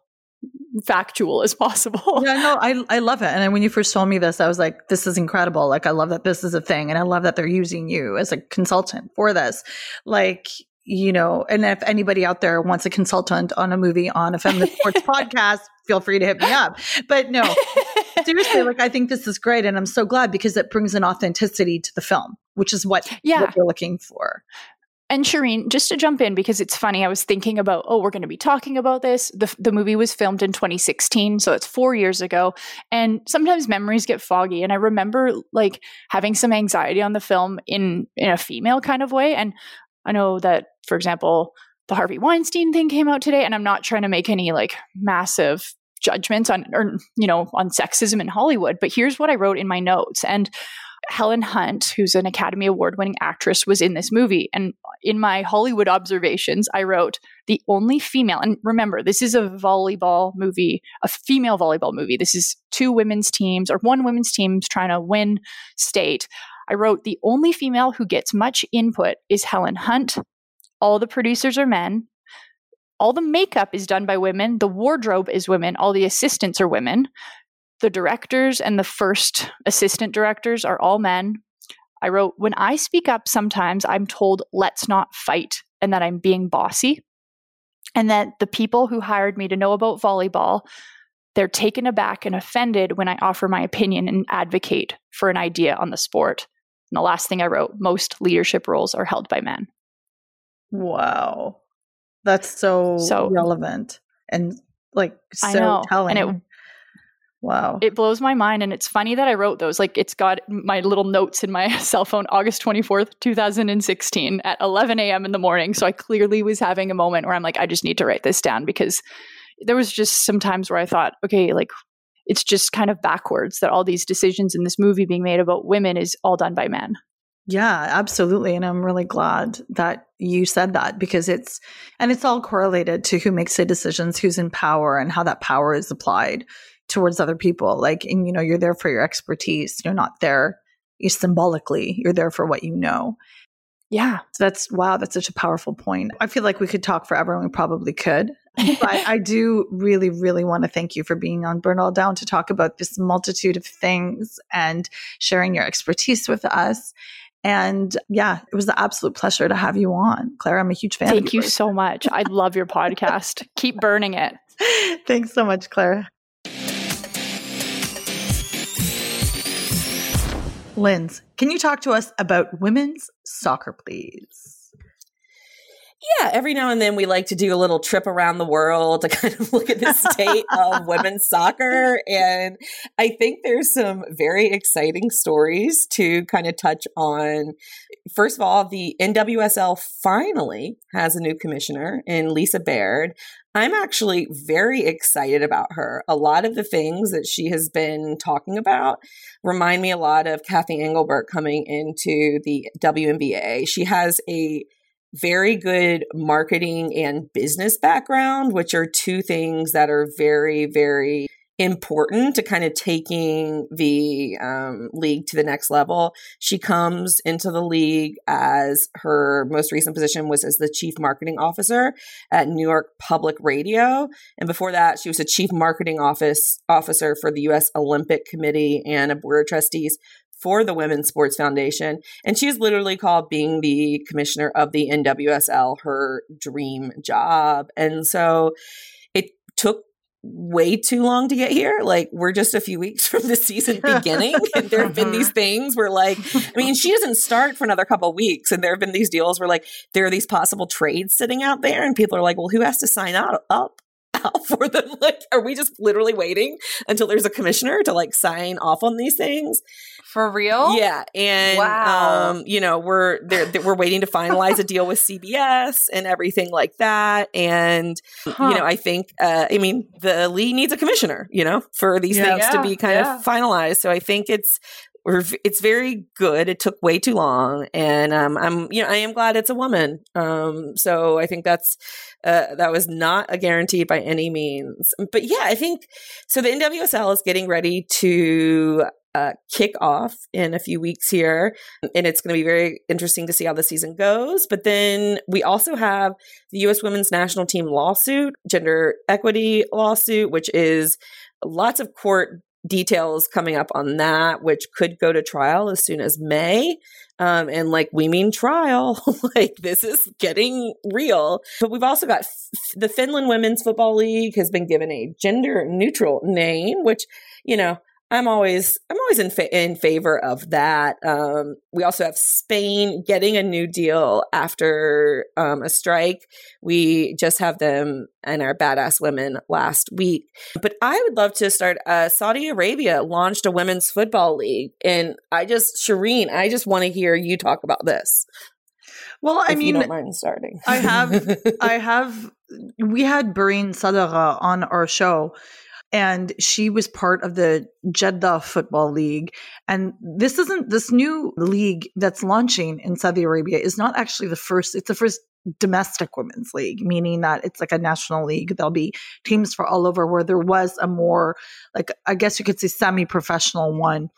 factual as possible. Yeah, no, I <laughs> I love it. And when you first told me this, I was like, this is incredible. Like I love that this is a thing and I love that they're using you as a consultant for this. Like you know, and if anybody out there wants a consultant on a movie on a feminist sports <laughs> podcast, feel free to hit me up. But no, seriously, like I think this is great. And I'm so glad because it brings an authenticity to the film, which is what, yeah. what you're looking for. And Shireen, just to jump in because it's funny, I was thinking about, oh, we're going to be talking about this. The, the movie was filmed in 2016, so it's four years ago. And sometimes memories get foggy. And I remember like having some anxiety on the film in in a female kind of way. And I know that, for example, the Harvey Weinstein thing came out today, and I'm not trying to make any like massive judgments on or you know on sexism in Hollywood, but here's what I wrote in my notes. And Helen Hunt, who's an Academy Award winning actress, was in this movie. And in my Hollywood observations, I wrote the only female, and remember, this is a volleyball movie, a female volleyball movie. This is two women's teams or one women's team's trying to win state. I wrote the only female who gets much input is Helen Hunt. All the producers are men. All the makeup is done by women. The wardrobe is women. All the assistants are women. The directors and the first assistant directors are all men. I wrote, when I speak up, sometimes I'm told, let's not fight, and that I'm being bossy. And that the people who hired me to know about volleyball they're taken aback and offended when I offer my opinion and advocate for an idea on the sport. And the last thing I wrote most leadership roles are held by men. Wow. That's so, so relevant and like so telling. And it, Wow. It blows my mind. And it's funny that I wrote those. Like, it's got my little notes in my <laughs> cell phone, August 24th, 2016, at 11 a.m. in the morning. So I clearly was having a moment where I'm like, I just need to write this down because there was just some times where I thought, okay, like, it's just kind of backwards that all these decisions in this movie being made about women is all done by men. Yeah, absolutely. And I'm really glad that you said that because it's, and it's all correlated to who makes the decisions, who's in power, and how that power is applied towards other people. Like, and you know, you're there for your expertise. You're not there you symbolically, you're there for what you know. Yeah. So that's, wow, that's such a powerful point. I feel like we could talk forever and we probably could. but I do really, really want to thank you for being on Burn All Down to talk about this multitude of things and sharing your expertise with us. And yeah, it was an absolute pleasure to have you on. Claire, I'm a huge fan. Thank you so much. I love your <laughs> podcast. Keep burning it. Thanks so much, Claire. Linz, can you talk to us about women's soccer, please? Yeah, every now and then we like to do a little trip around the world to <laughs> kind of look at the state of <laughs> women's soccer. And I think there's some very exciting stories to kind of touch on. First of all, the NWSL finally has a new commissioner in Lisa Baird. I'm actually very excited about her. A lot of the things that she has been talking about remind me a lot of Cathy Engelbert coming into the WNBA. She has a very good marketing and business background, which are two things that are very, very important to kind of taking the um, league to the next level. She comes into the league as her most recent position was as the chief marketing officer at New York Public Radio, and before that, she was a chief marketing office officer for the U.S. Olympic Committee and a board of trustees for the Women's Sports Foundation. And she's literally called being the commissioner of the NWSL her dream job. And so it took way too long to get here. Like we're just a few weeks <laughs> from the season <laughs> beginning, and there have been these mm-hmm. things where, like, I mean, she doesn't start for another couple weeks, and there have been these deals where, like, there are these possible trades sitting out there, and people are like, "Well, who has to sign out up?" Out for them like are we just literally waiting until there's a commissioner to like sign off on these things for real? Yeah, and Wow. um, you know we're we're waiting to finalize a deal with CBS and everything like that. And Huh. you know, I think uh, I mean the league needs a commissioner, you know, for these Yeah. things to be kind yeah. of finalized. So I think it's we're, it's very good. It took way too long, and um, I'm you know I am glad it's a woman. Um, so I think that's uh, that was not a guarantee by any means. But yeah, I think so. The NWSL is getting ready to uh, kick off in a few weeks here, and it's going to be very interesting to see how the season goes. But then we also have the U.S. Women's National Team lawsuit, gender equity lawsuit, which is lots of court details coming up on that, which could go to trial as soon as May. Um, and like we mean trial, <laughs> like this is getting real. But we've also got f- the Finland Women's Football League has been given a gender neutral name, which you know I'm always I'm always in fa- in favor of that. Um, we also have Spain getting a new deal after um, a strike. We just have them and our badass women last week. But I would love to start. Uh, Saudi Arabia launched a women's football league, and I just Shireen, I just want to hear you talk about this. Well, I if mean, don't mind starting, I have, I <laughs> have. We had Barine Sadara on our show, and she was part of the Jeddah Football League. And this isn't this new league that's launching in Saudi Arabia is not actually the first. It's the first domestic women's league, meaning that it's like a national league. There'll be teams for all over. Where there was a more like I guess you could say semi-professional one.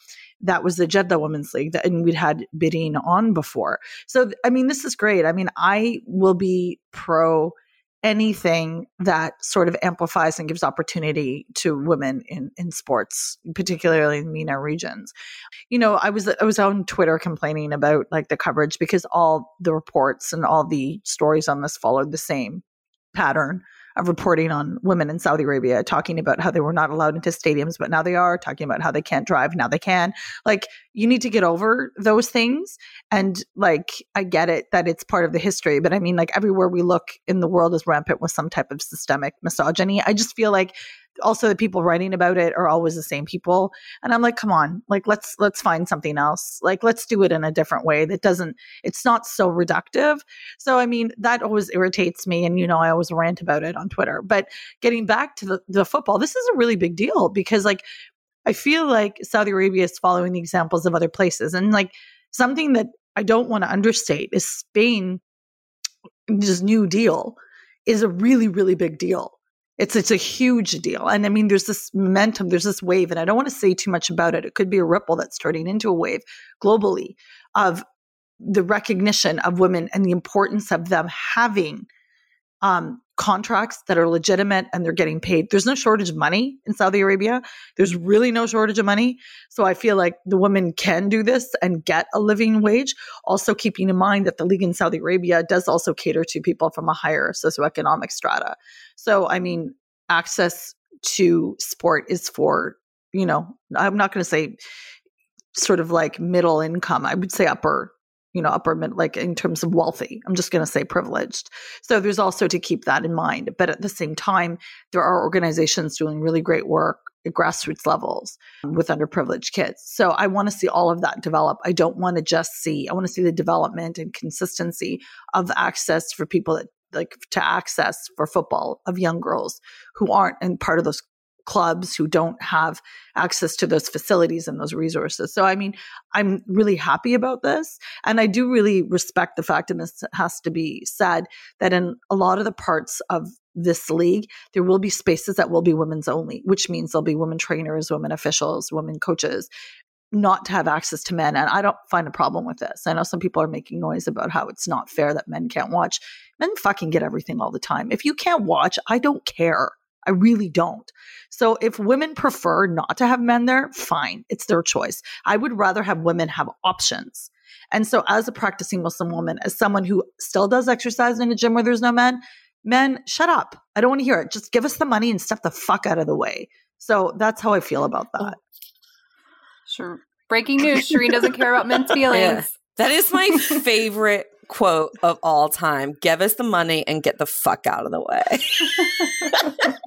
That was the Jeddah Women's League, that, and we'd had bidding on before. So, I mean, this is great. I mean, I will be pro anything that sort of amplifies and gives opportunity to women in, in sports, particularly in MENA regions. You know, I was I was on Twitter complaining about like the coverage because all the reports and all the stories on this followed the same pattern of reporting on women in Saudi Arabia, talking about how they were not allowed into stadiums, but now they are, talking about how they can't drive, now they can. Like, you need to get over those things. And like, I get it that it's part of the history, but I mean, like, everywhere we look in the world is rampant with some type of systemic misogyny. I just feel like also the people writing about it are always the same people. And i'm like come on. Like let's let's find something else. Like let's do it in a different way that doesn't it's not so reductive. So i mean that always irritates me and you know i always rant about it on twitter. But getting back to the, the football this is a really big deal because like i feel like saudi arabia is following the examples of other places. And like something that i don't want to understate is spain this new deal is a really really big deal it's it's a huge deal. And I mean, there's this momentum, there's this wave, and I don't want to say too much about it. It could be a ripple that's turning into a wave globally of the recognition of women and the importance of them having um, contracts that are legitimate and they're getting paid. There's no shortage of money in Saudi Arabia. There's really no shortage of money. So I feel like the women can do this and get a living wage. Also, keeping in mind that the league in Saudi Arabia does also cater to people from a higher socioeconomic strata. So, I mean, access to sport is for, you know, I'm not going to say sort of like middle income. I would say upper you know, upper mid, like in terms of wealthy. I'm just going to say privileged. So there's also to keep that in mind. But at the same time, there are organizations doing really great work at grassroots levels with underprivileged kids. So I want to see all of that develop. I don't want to just see, I want to see the development and consistency of access for people that like to access for football of young girls who aren't in part of those clubs who don't have access to those facilities and those resources. So, I mean, I'm really happy about this. And I do really respect the fact, and this has to be said, that in a lot of the parts of this league, there will be spaces that will be women's only, which means there'll be women trainers, women officials, women coaches not to have access to men. And I don't find a problem with this. I know some people are making noise about how it's not fair that men can't watch. Men fucking get everything all the time. If you can't watch, I don't care. I really don't. So if women prefer not to have men there, fine. It's their choice. I would rather have women have options. And so as a practicing Muslim woman, as someone who still does exercise in a gym where there's no men, men, shut up. I don't want to hear it. Just give us the money and step the fuck out of the way. So that's how I feel about oh. that. Sure. Breaking news: Shireen doesn't care about men's <laughs> feelings. Yeah. That is my favorite quote of all time. Give us the money and get the fuck out of the way.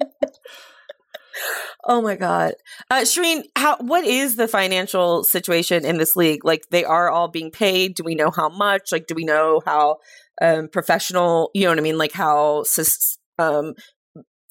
<laughs> Oh my god, uh, Shireen, how what is the financial situation in this league? Like, they are all being paid. Do we know how much? Like, do we know how um, professional? You know what I mean? Like how um,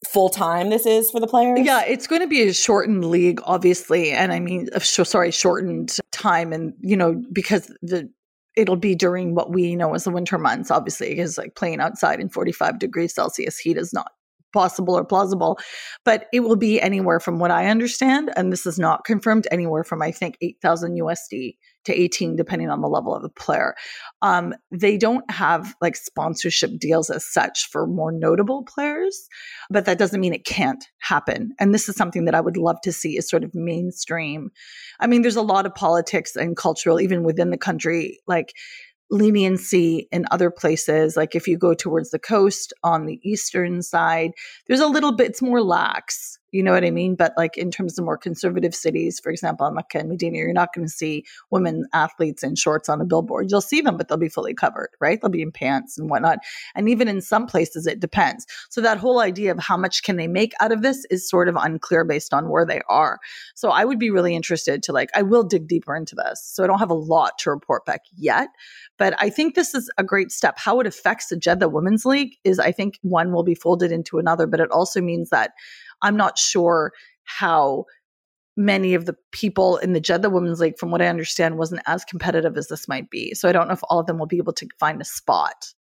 full time this is for the players? Yeah, it's going to be a shortened league, obviously, and I mean, sorry, shortened time, and you know, because the it'll be during what we know as the winter months, obviously, because like playing outside in 45 degrees Celsius heat is not possible or plausible, but it will be anywhere from what I understand, and this is not confirmed, anywhere from I think 8,000 USD to 18, depending on the level of the player. Um, they don't have like sponsorship deals as such for more notable players, but that doesn't mean it can't happen. And this is something that I would love to see is sort of mainstream. I mean, there's a lot of politics and cultural, even within the country, like leniency in other places. Like if you go towards the coast on the eastern side, there's a little bit, it's more lax. You know what I mean? But like in terms of more conservative cities, for example, in Mecca and Medina, you're not going to see women athletes in shorts on a billboard. You'll see them, but they'll be fully covered, right? They'll be in pants and whatnot. And even in some places, it depends. So that whole idea of how much can they make out of this is sort of unclear based on where they are. So I would be really interested to like, I will dig deeper into this. So I don't have a lot to report back yet, but I think this is a great step. How it affects the Jeddah Women's League is I think one will be folded into another, but it also means that I'm not sure how many of the people in the Jeddah Women's League, from what I understand, wasn't as competitive as this might be. So I don't know if all of them will be able to find a spot.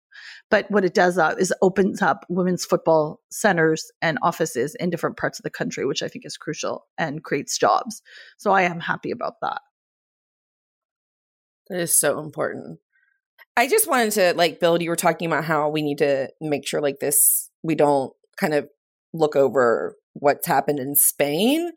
But what it does uh, is opens up women's football centers and offices in different parts of the country, which I think is crucial and creates jobs. So I am happy about that. That is so important. I just wanted to like build. You were talking about how we need to make sure like this we don't kind of look over what's happened in Spain.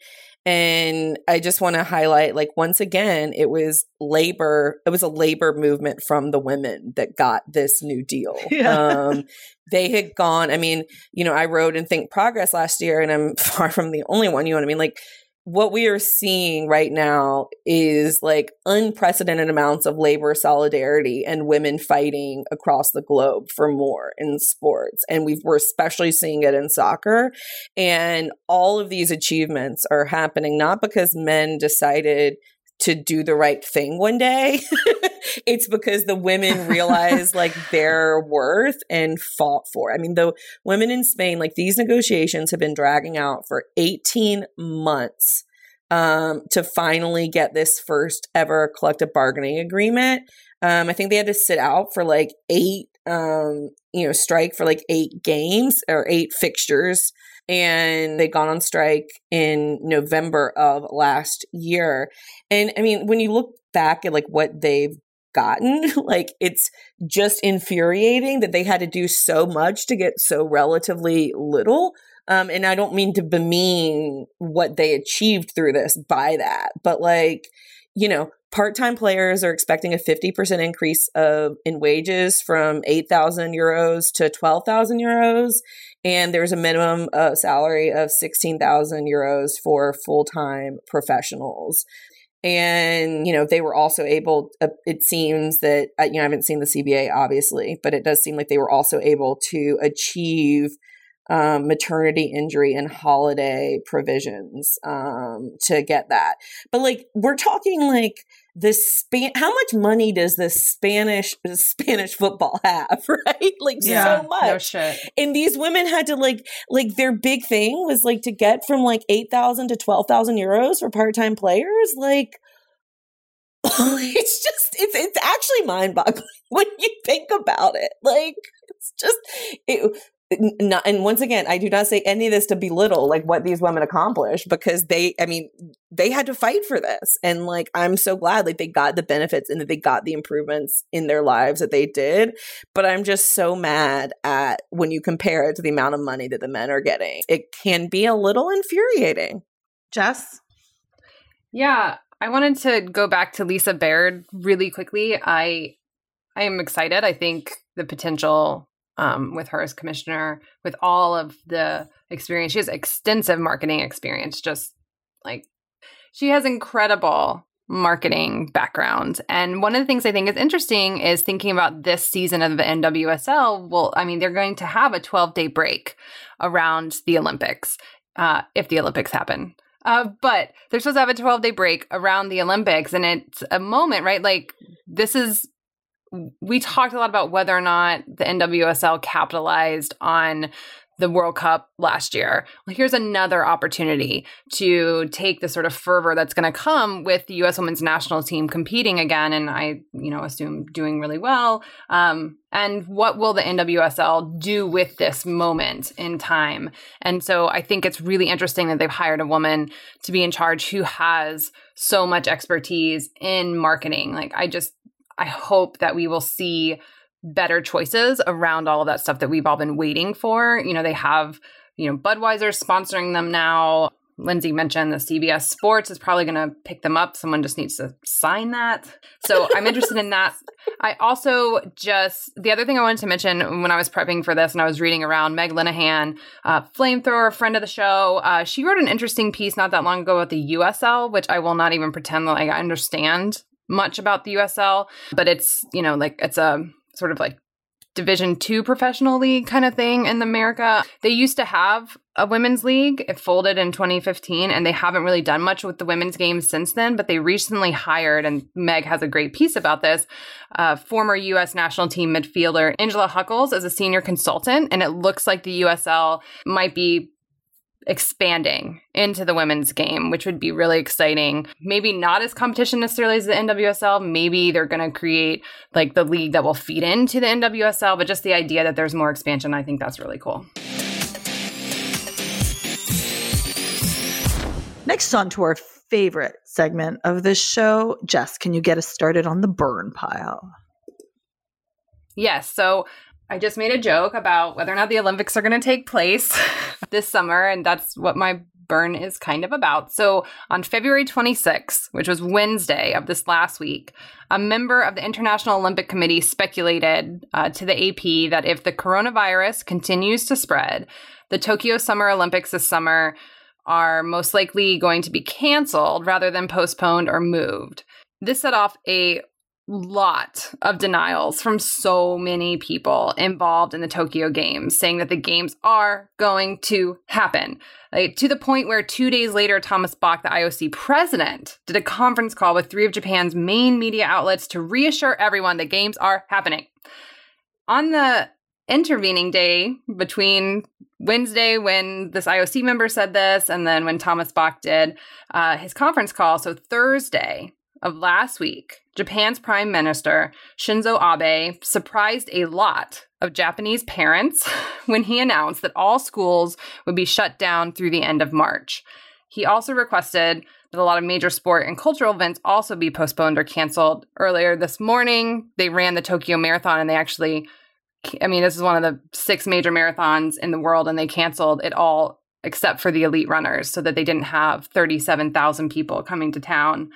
And I just want to highlight like once again, it was labor, it was a labor movement from the women that got this new deal. <laughs> Yeah. Um, they had gone, I mean, you know, I wrote and Think Progress last year, and I'm <laughs> far from the only one, you know what I mean? Like what we are seeing right now is like unprecedented amounts of labor solidarity and women fighting across the globe for more in sports. And we are especially seeing it in soccer. And all of these achievements are happening not because men decided to do the right thing one day. <laughs> it's because the women <laughs> realized like their worth and fought for. It. I mean, the women in Spain, like these negotiations have been dragging out for 18 months um, to finally get this first ever collective bargaining agreement. Um, I think they had to sit out for like eight, um, you know, strike for like eight games or eight fixtures and they got on strike in November of last year. And I mean, when you look back at like what they've gotten, <laughs> like it's just infuriating that they had to do so much to get so relatively little. Um, and I don't mean to bemean what they achieved through this by that, but like, you know, part-time players are expecting a 50% increase of in wages from 8,000 euros to 12,000 euros and there's a minimum uh, salary of 16,000 euros for full-time professionals. And you know they were also able uh, it seems that uh, you know i haven't seen the cba obviously but it does seem like they were also able to achieve um, maternity injury and holiday provisions um, to get that. But like we're talking like the span how much money does the spanish <laughs> spanish football have <laughs> right? Like Yeah, so much. no and these women had to like like their big thing was like to get from like 8000 to 12000 euros for part-time players? Like <laughs> it's just it's it's actually mind-boggling when you think about it. Like it's just it not, and once again i do not say any of this to belittle like what these women accomplished because they i mean they had to fight for this and like i'm so glad like they got the benefits and that they got the improvements in their lives that they did but i'm just so mad at when you compare it to the amount of money that the men are getting it can be a little infuriating Jess? Yeah, I wanted to go back to Lisa Baird really quickly. I I am excited. I think the potential um, with her as commissioner, with all of the experience, she has extensive marketing experience. Just like she has incredible marketing background. And one of the things I think is interesting is thinking about this season of the NWSL. Well, I mean, they're going to have a 12 day break around the Olympics uh, if the Olympics happen. Uh, but they're supposed to have a 12 day break around the Olympics. And it's a moment, right? Like, this is, we talked a lot about whether or not the NWSL capitalized on the World Cup last year. Well, here's another opportunity to take the sort of fervor that's going to come with the U.S. women's national team competing again, and I, you know, assume doing really well. Um, and what will the NWSL do with this moment in time? And so I think it's really interesting that they've hired a woman to be in charge who has so much expertise in marketing. Like, I just, I hope that we will see better choices around all of that stuff that we've all been waiting for. You know, they have, you know, Budweiser sponsoring them now. Lindsay mentioned the CBS Sports is probably going to pick them up. Someone just needs to sign that. So I'm interested in that. <laughs> I also just, the other thing I wanted to mention when I was prepping for this and I was reading around, Meg Linehan, uh, flamethrower, friend of the show, uh, she wrote an interesting piece not that long ago about the USL, which I will not even pretend like I understand much about the USL, but it's, you know, like it's a sort of like division two professional league kind of thing in america. They used to have a women's league it folded in 2015 and they haven't really done much with the women's games since then but they recently hired and meg has a great piece about this uh, former us national team midfielder angela hucles as a senior consultant and it looks like the usl might be expanding into the women's game, which would be really exciting. Maybe not as competition necessarily as the NWSL. Maybe they're going to create like the league that will feed into the NWSL, but just the idea that there's more expansion, I think that's really cool. Next, on to our favorite segment of this show. Jess, can you get us started on the burn pile? Yes. So I just made a joke about whether or not the Olympics are going to take place <laughs> this summer, and that's what my burn is kind of about. So, on February 26th, which was Wednesday of this last week, a member of the International Olympic Committee speculated uh, to the AP that if the coronavirus continues to spread, the Tokyo Summer Olympics this summer are most likely going to be canceled rather than postponed or moved. This set off a lot of denials from so many people involved in the Tokyo Games, saying that the games are going to happen. Like, to the point where two days later, Thomas Bach, the IOC president, did a conference call with three of Japan's main media outlets to reassure everyone the games are happening. On the intervening day between Wednesday when this IOC member said this and then when Thomas Bach did uh, his conference call, so Thursday, of last week, Japan's Prime Minister Shinzo Abe surprised a lot of Japanese parents <laughs> when he announced that all schools would be shut down through the end of March. He also requested that a lot of major sport and cultural events also be postponed or canceled. Earlier this morning, they ran the Tokyo Marathon and they actually, I mean, this is one of the six major marathons in the world, and they canceled it all except for the elite runners so that they didn't have 37,000 people coming to town.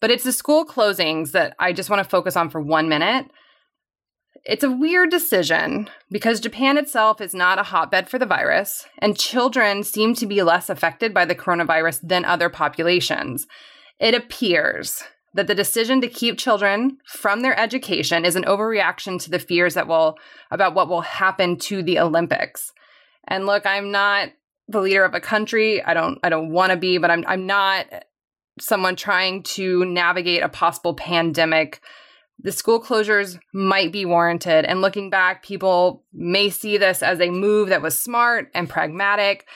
But it's the school closings that I just want to focus on for one minute. It's a weird decision because Japan itself is not a hotbed for the virus, and children seem to be less affected by the coronavirus than other populations. It appears that the decision to keep children from their education is an overreaction to the fears that will about what will happen to the Olympics. And look, I'm not the leader of a country. I don't I don't want to be, but I'm I'm not someone trying to navigate a possible pandemic, the school closures might be warranted. And looking back, people may see this as a move that was smart and pragmatic.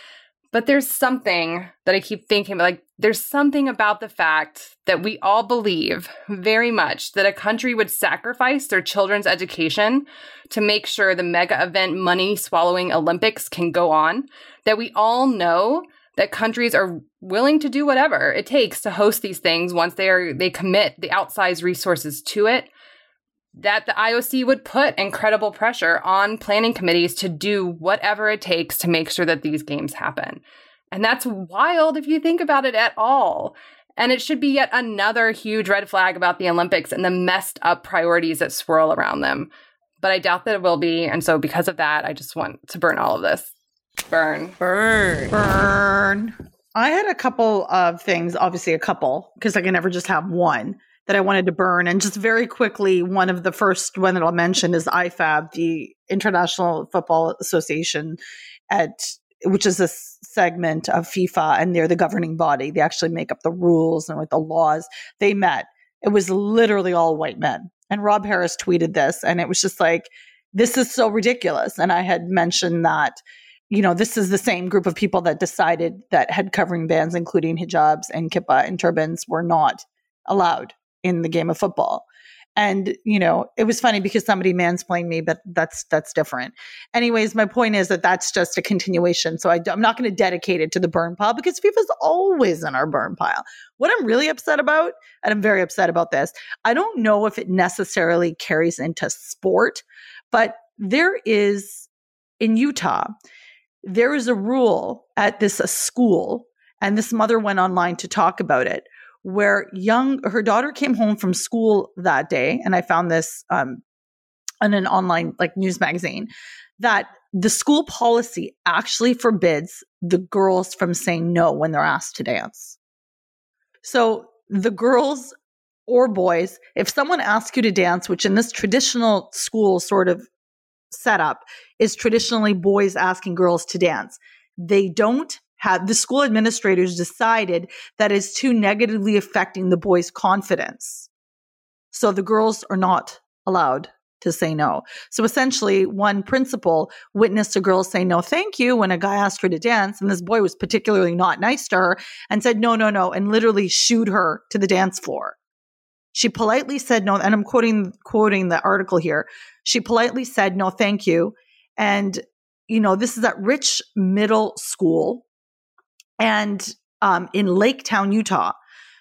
But there's something that I keep thinking about. like there's something about the fact that we all believe very much that a country would sacrifice their children's education to make sure the mega event money swallowing Olympics can go on. That we all know that countries are willing to do whatever it takes to host these things once they are they commit the outsized resources to it that the IOC would put incredible pressure on planning committees to do whatever it takes to make sure that these games happen. And that's wild if you think about it at all. And it should be yet another huge red flag about the Olympics and the messed up priorities that swirl around them. But I doubt that it will be. And so, because of that, I just want to burn all of this. Burn. Burn. Burn. I had a couple of things, obviously a couple, because I can never just have one that I wanted to burn. And just very quickly, one of the first one that I'll mention is IFAB, the International Football Association, at which is a segment of FIFA, and they're the governing body. They actually make up the rules and with the laws. They met. It was literally all white men. And Rob Harris tweeted this, and it was just like, this is so ridiculous. And I had mentioned that you know, this is the same group of people that decided that head covering bands, including hijabs and kippah and turbans, were not allowed in the game of football. And you know, it was funny because somebody mansplained me, but that's that's different. Anyways, my point is that that's just a continuation. So I, am not going to dedicate it to the burn pile because FIFA's always in our burn pile. What I'm really upset about, and I'm very upset about this, I don't know if it necessarily carries into sport, but there is in Utah there is a rule at this school, and this mother went online to talk about it, where young her daughter came home from school that day, and I found this um, on an online like news magazine that the school policy actually forbids the girls from saying no when they're asked to dance. So the girls or boys, if someone asks you to dance, which in this traditional school sort of setup is traditionally boys asking girls to dance. They don't have the school administrators decided that is too negatively affecting the boys' confidence. So the girls are not allowed to say no. So essentially, one principal witnessed a girl say no, thank you, when a guy asked her to dance, and this boy was particularly not nice to her and said no, no, no, and literally shooed her to the dance floor. She politely said no, and I'm quoting quoting the article here. She politely said no, thank you. And you know, this is at Rich Middle School, and um, in Laketown, Utah.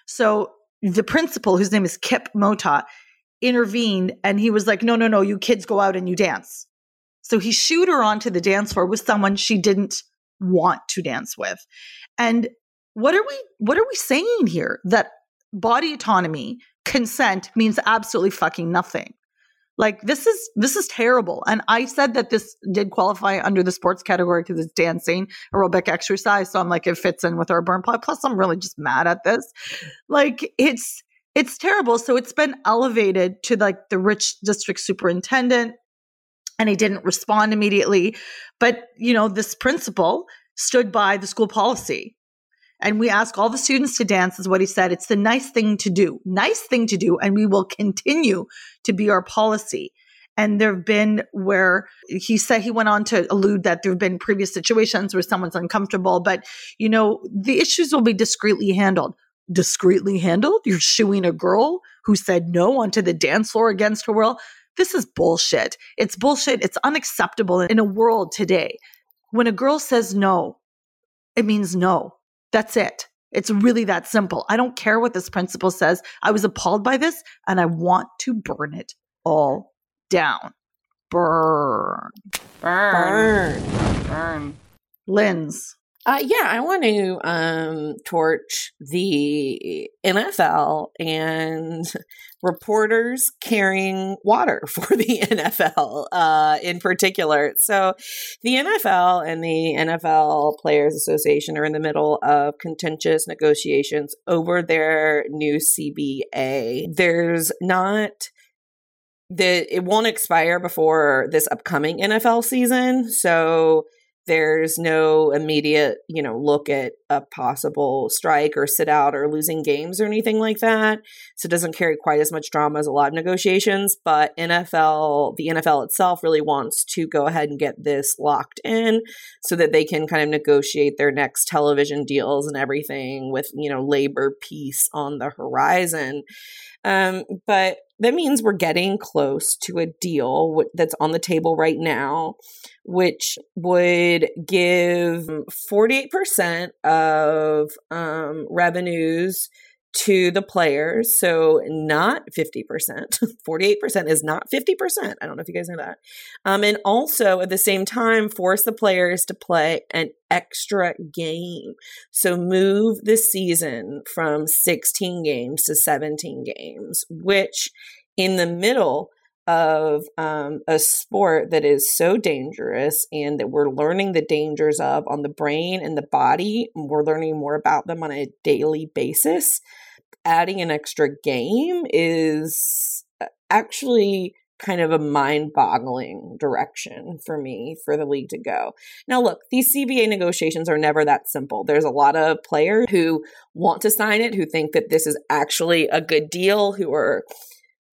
So the principal, whose name is Kip Motta, intervened, and he was like, "No, no, no, you kids go out and you dance." So he shooed her onto the dance floor with someone she didn't want to dance with. And what are we what are we saying here? That body autonomy consent means absolutely fucking nothing. Like this is this is terrible. And I said that this did qualify under the sports category because it's dancing, aerobic exercise. So I'm like, it fits in with our burn plot. Plus, I'm really just mad at this. Like it's it's terrible. So it's been elevated to like the rich district superintendent, and he didn't respond immediately. But you know, this principal stood by the school policy and we ask all the students to dance is what he said. It's the nice thing to do nice thing to do and we will continue to be our policy. And there have been where he said he went on to allude that there have been previous situations where someone's uncomfortable but you know the issues will be discreetly handled. Discreetly handled? You're shooing a girl who said no onto the dance floor against her will? This is bullshit. It's bullshit. It's unacceptable in a world today. When a girl says no it means no that's it. It's really that simple. I don't care what this principal says. I was appalled by this and I want to burn it all down. Burn. Burn. Burn. Burn. Linz. Uh, yeah, I want to um, torch the NFL and <laughs> reporters carrying water <laughs> for the NFL uh, in particular. So, the NFL and the NFL Players Association are in the middle of contentious negotiations over their new CBA. There's not that it won't expire before this upcoming NFL season. So there's no immediate, you know, look at a possible strike or sit out or losing games or anything like that. So it doesn't carry quite as much drama as a lot of negotiations. But NFL, the NFL itself really wants to go ahead and get this locked in so that they can kind of negotiate their next television deals and everything with, you know, labor peace on the horizon. Um, but that means we're getting close to a deal that's on the table right now, which would give 48% of um, revenues to the players. So not 50%. 48% <laughs> is not 50%. I don't know if you guys know that. Um, and also at the same time, force the players to play an extra game. So move the season from 16 games to 17 games, which in the middle of um, a sport that is so dangerous and that we're learning the dangers of on the brain and the body. We're learning more about them on a daily basis. Adding an extra game is uh, actually kind of a mind boggling direction for me for the league to go. Now, look, these CBA negotiations are never that simple. There's a lot of players who want to sign it, who think that this is actually a good deal, who are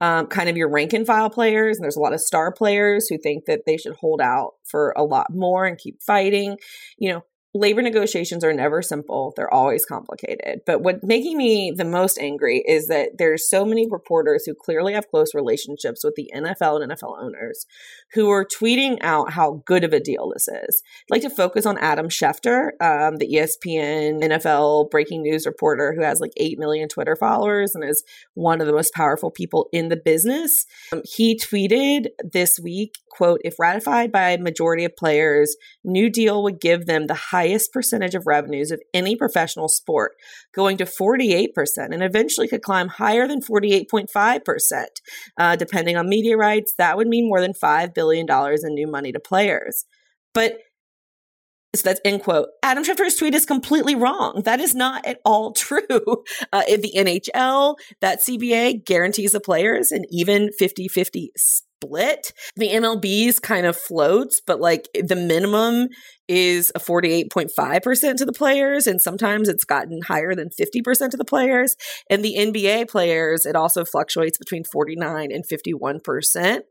um, kind of your rank and file players. And there's a lot of star players who think that they should hold out for a lot more and keep fighting. You know, labor negotiations are never simple. They're always complicated. But what's making me the most angry is that there's so many reporters who clearly have close relationships with the nfl and nfl owners who are tweeting out how good of a deal this is. I'd like to focus on adam schefter um, the espn nfl breaking news reporter who has like 8 million twitter followers and is one of the most powerful people in the business. Um, he tweeted this week quote if ratified by majority of players new deal would give them the high highest percentage of revenues of any professional sport, going to 48% and eventually could climb higher than 48.5%. Uh, depending on media rights, that would mean more than $5 billion in new money to players. But so that's end quote. Adam Schefter's tweet is completely wrong. That is not at all <laughs> true. Uh, the NHL, that CBA guarantees the players an even 50 50 split. The MLB's kind of floats, but like the minimum is a 48.5% to the players. And sometimes it's gotten higher than 50% to the players. And the NBA players, it also fluctuates between 49 and 51%.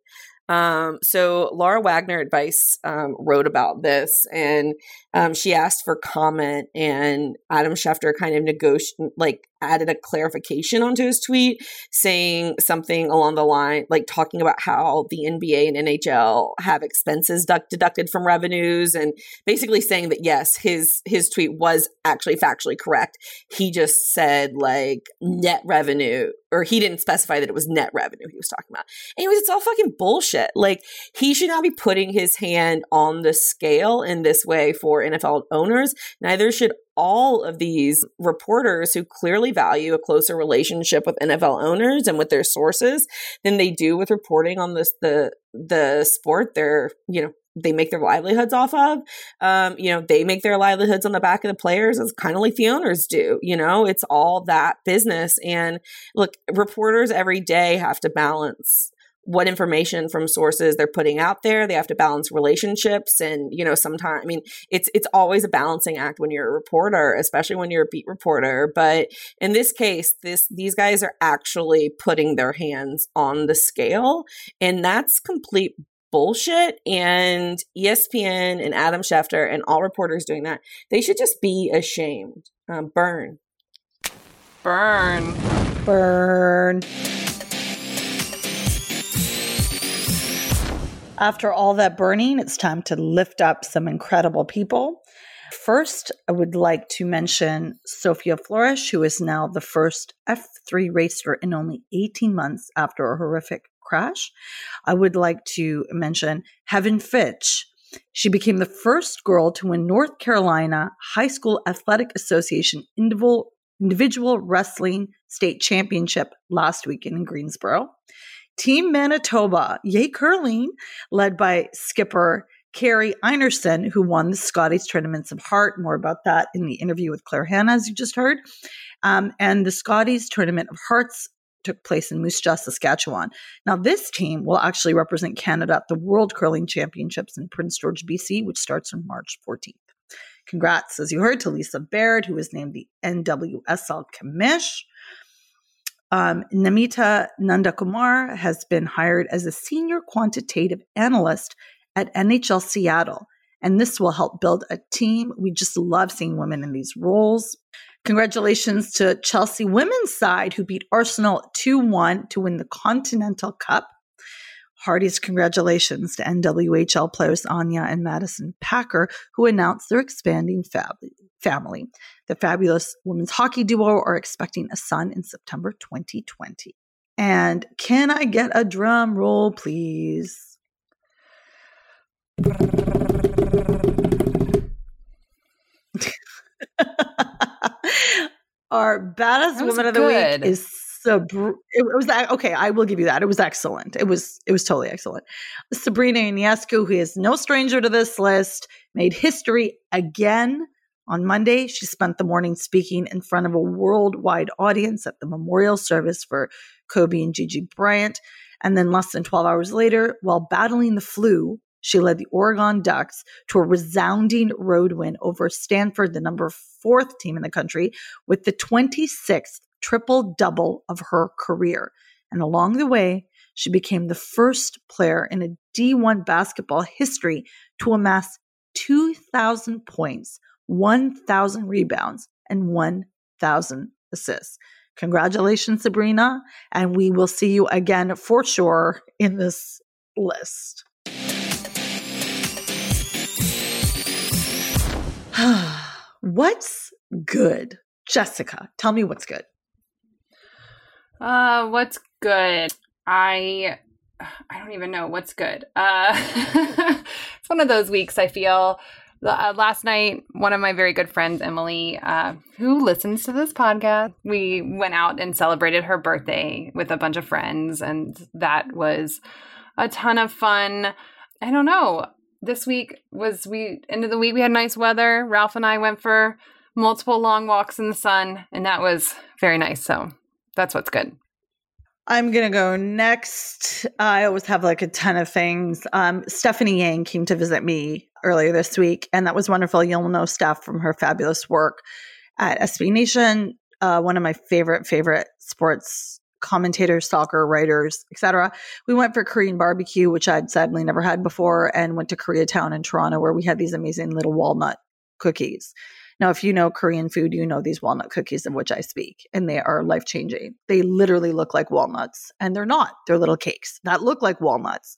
Um, so Laura Wagner at Vice um, wrote about this, and um, she asked for comment, and Adam Schefter kind of negotiated, like added a clarification onto his tweet saying something along the line like talking about how the NBA and NHL have expenses deducted from revenues and basically saying that yes his his tweet was actually factually correct. He just said like net revenue or he didn't specify that it was net revenue he was talking about. Anyways it's all fucking bullshit. Like he should not be putting his hand on the scale in this way for NFL owners. Neither should all of these reporters who clearly value a closer relationship with NFL owners and with their sources than they do with reporting on this the the sport they're you know they make their livelihoods off of. Um, you know, they make their livelihoods on the back of the players as kind of like the owners do. You know, it's all that business. And look, reporters every day have to balance what information from sources they're putting out there. They have to balance relationships and, you know, sometimes I mean, it's it's always a balancing act when you're a reporter, especially when you're a beat reporter. But in this case, this these guys are actually putting their hands on the scale. And that's complete bullshit and espn and adam schefter and all reporters doing that they should just be ashamed um, burn Burn. Burn. After all that burning, it's time to lift up some incredible people. First, I would like to mention Sophia Flörsch, who is now the first F3 racer in only 18 months after a horrific crash. I would like to mention Heaven Fitch. She became the first girl to win North Carolina High School Athletic Association individual, individual wrestling state championship last weekend in Greensboro. Team Manitoba, yay curling, led by skipper Kerri Einarson, who won the Scotties Tournaments of Heart. More about that in the interview with Claire Hanna, as you just heard. Um, and the Scotties Tournament of Hearts took place in Moose Jaw, Saskatchewan. Now, this team will actually represent Canada at the World Curling Championships in Prince George, BC, which starts on March 14th. Congrats, as you heard, to Lisa Baird, who was named the NWSL commish. Um, Namita Nandakumar has been hired as a senior quantitative analyst at NHL Seattle. And this will help build a team. We just love seeing women in these roles. Congratulations to Chelsea women's side who beat Arsenal 2 1 to win the Continental Cup. Heartiest congratulations to NWHL players Anya and Madison Packer, who announced their expanding fab- family. The fabulous women's hockey duo are expecting a son in September 2020. And can I get a drum roll, please? <laughs> Our baddest woman of the good. week is Sabr- it was that okay. I will give you that. It was excellent. It was it was totally excellent. Sabrina Ionescu, who is no stranger to this list, made history again on Monday. She spent the morning speaking in front of a worldwide audience at the memorial service for Kobe and Gigi Bryant, and then less than twelve hours later, while battling the flu, she led the Oregon Ducks to a resounding road win over Stanford, the number fourth team in the country, with the 26th triple double of her career. And along the way, she became the first player in a D1 basketball history to amass 2,000 points, 1,000 rebounds, and 1,000 assists. Congratulations, Sabrina. And we will see you again for sure in this list. <sighs> what's good? Jessica, tell me what's good. Uh, what's good? I I don't even know what's good. Uh, <laughs> it's one of those weeks. I feel. Uh, last night, one of my very good friends, Emily, uh, who listens to this podcast, we went out and celebrated her birthday with a bunch of friends, and that was a ton of fun. I don't know. This week was we end of the week. We had nice weather. Ralph and I went for multiple long walks in the sun, and that was very nice. So that's what's good. I'm gonna go next. I always have like a ton of things. Um, Stephanie Yang came to visit me earlier this week, and that was wonderful. You'll know Steph from her fabulous work at SB Nation. Uh, one of my favorite favorite sports commentators, soccer writers, etc. We went for Korean barbecue, which I'd sadly never had before, and went to Koreatown in Toronto, where we had these amazing little walnut cookies. Now, if you know Korean food, you know these walnut cookies of which I speak, and they are life changing. They literally look like walnuts, and they're not. They're little cakes that look like walnuts.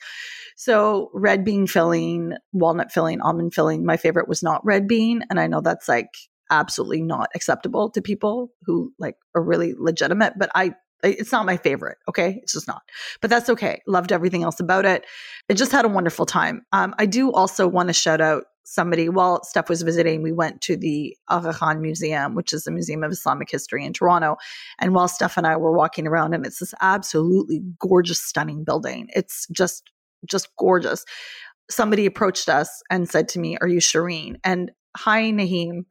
So, red bean filling, walnut filling, almond filling. My favorite was not red bean, and I know that's like absolutely not acceptable to people who like are really legitimate, but I it's not my favorite. Okay. It's just not, but that's okay. Loved everything else about it. It just had a wonderful time. Um, I do also want to shout out somebody while Steph was visiting, we went to the Aga Khan Museum, which is the museum of Islamic history in Toronto. And while Steph and I were walking around, and it's this absolutely gorgeous, stunning building. It's just just gorgeous. Somebody approached us and said to me, Are you Shireen? And hi, Naheem.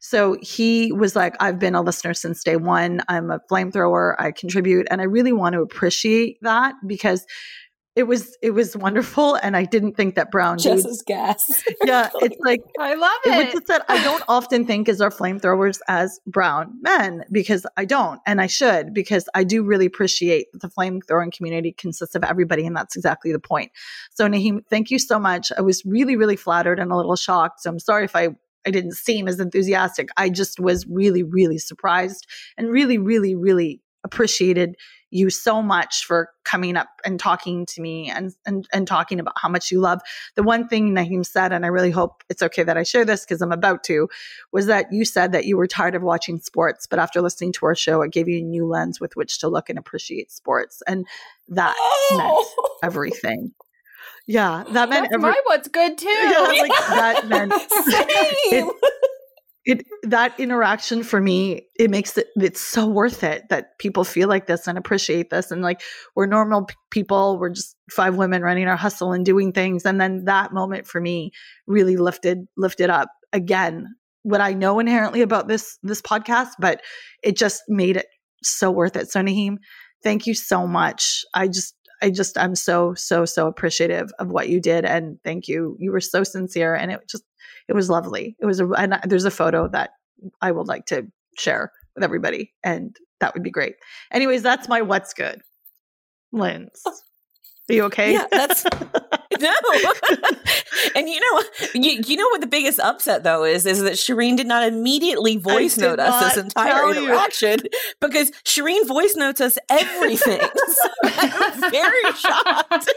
So he was like, I've been a listener since day one. I'm a flamethrower. I contribute. And I really want to appreciate that because it was it was wonderful and i didn't think that brown Just dudes as gas. <laughs> <laughs> yeah it's like I love it was it. just that I don't often think as our flamethrowers as brown men because I don't, and I should because I do really appreciate that the flamethrowing community consists of everybody, and that's exactly the point. So Naheem, thank you so much. I was really, really flattered and a little shocked. So I'm sorry if I I didn't seem as enthusiastic. I just was really, really surprised and really, really, really appreciated you so much for coming up and talking to me and, and and talking about how much you love. The one thing Naheem said, and I really hope it's okay that I share this because I'm about to, was that you said that you were tired of watching sports, but after listening to our show, it gave you a new lens with which to look and appreciate sports. And that oh! meant everything. Yeah, that meant That's every- my what's good <laughs> too. Yeah, like that meant <laughs> Same. <laughs> it that interaction for me it makes it it's so worth it that people feel like this and appreciate this. And like we're normal p- people. We're just five women running our hustle and doing things. And then that moment for me really lifted lifted up again what i know inherently about this this podcast but it just made it so worth it. So naheem thank you so much. I just I just I'm so so so appreciative of what you did and thank you. You were so sincere and it just it was lovely. It was a and there's a photo that I would like to share with everybody and that would be great. Anyways, that's my what's good. Linz. Are you okay? Yeah, that's <laughs> <laughs> no. <laughs> and you know, you, you know what the biggest upset though is is that Shireen did not immediately voice note us this entire tell you. interaction <laughs> because Shireen voice notes us everything. so I'm very shocked.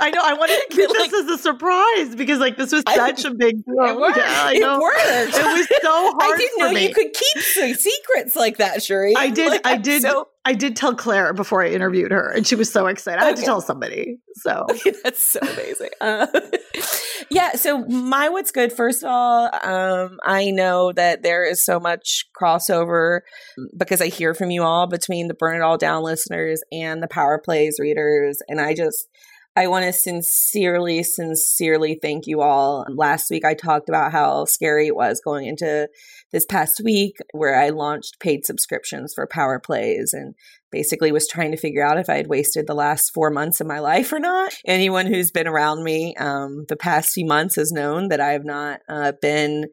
I know. I wanted to keep Like- this as a surprise because like this was such a big deal. It worked. Yeah, I It know. worked. It was so hard I didn't for know me. you could keep secrets like that, Shireen. I did. Like, I did. So, I did tell Claire before I interviewed her, and she was so excited. I had to tell somebody. So <laughs> That's so amazing. Uh, <laughs> yeah. So my what's good. First of all, um, I know that there is so much crossover because I hear from you all between the Burn It All Down listeners and the Power Plays readers, and I just. I want to sincerely, sincerely thank you all. Last week, I talked about how scary it was going into this past week, where I launched paid subscriptions for Power Plays and basically was trying to figure out if I had wasted the last four months of my life or not. Anyone who's been around me um, the past few months has known that I have not uh, been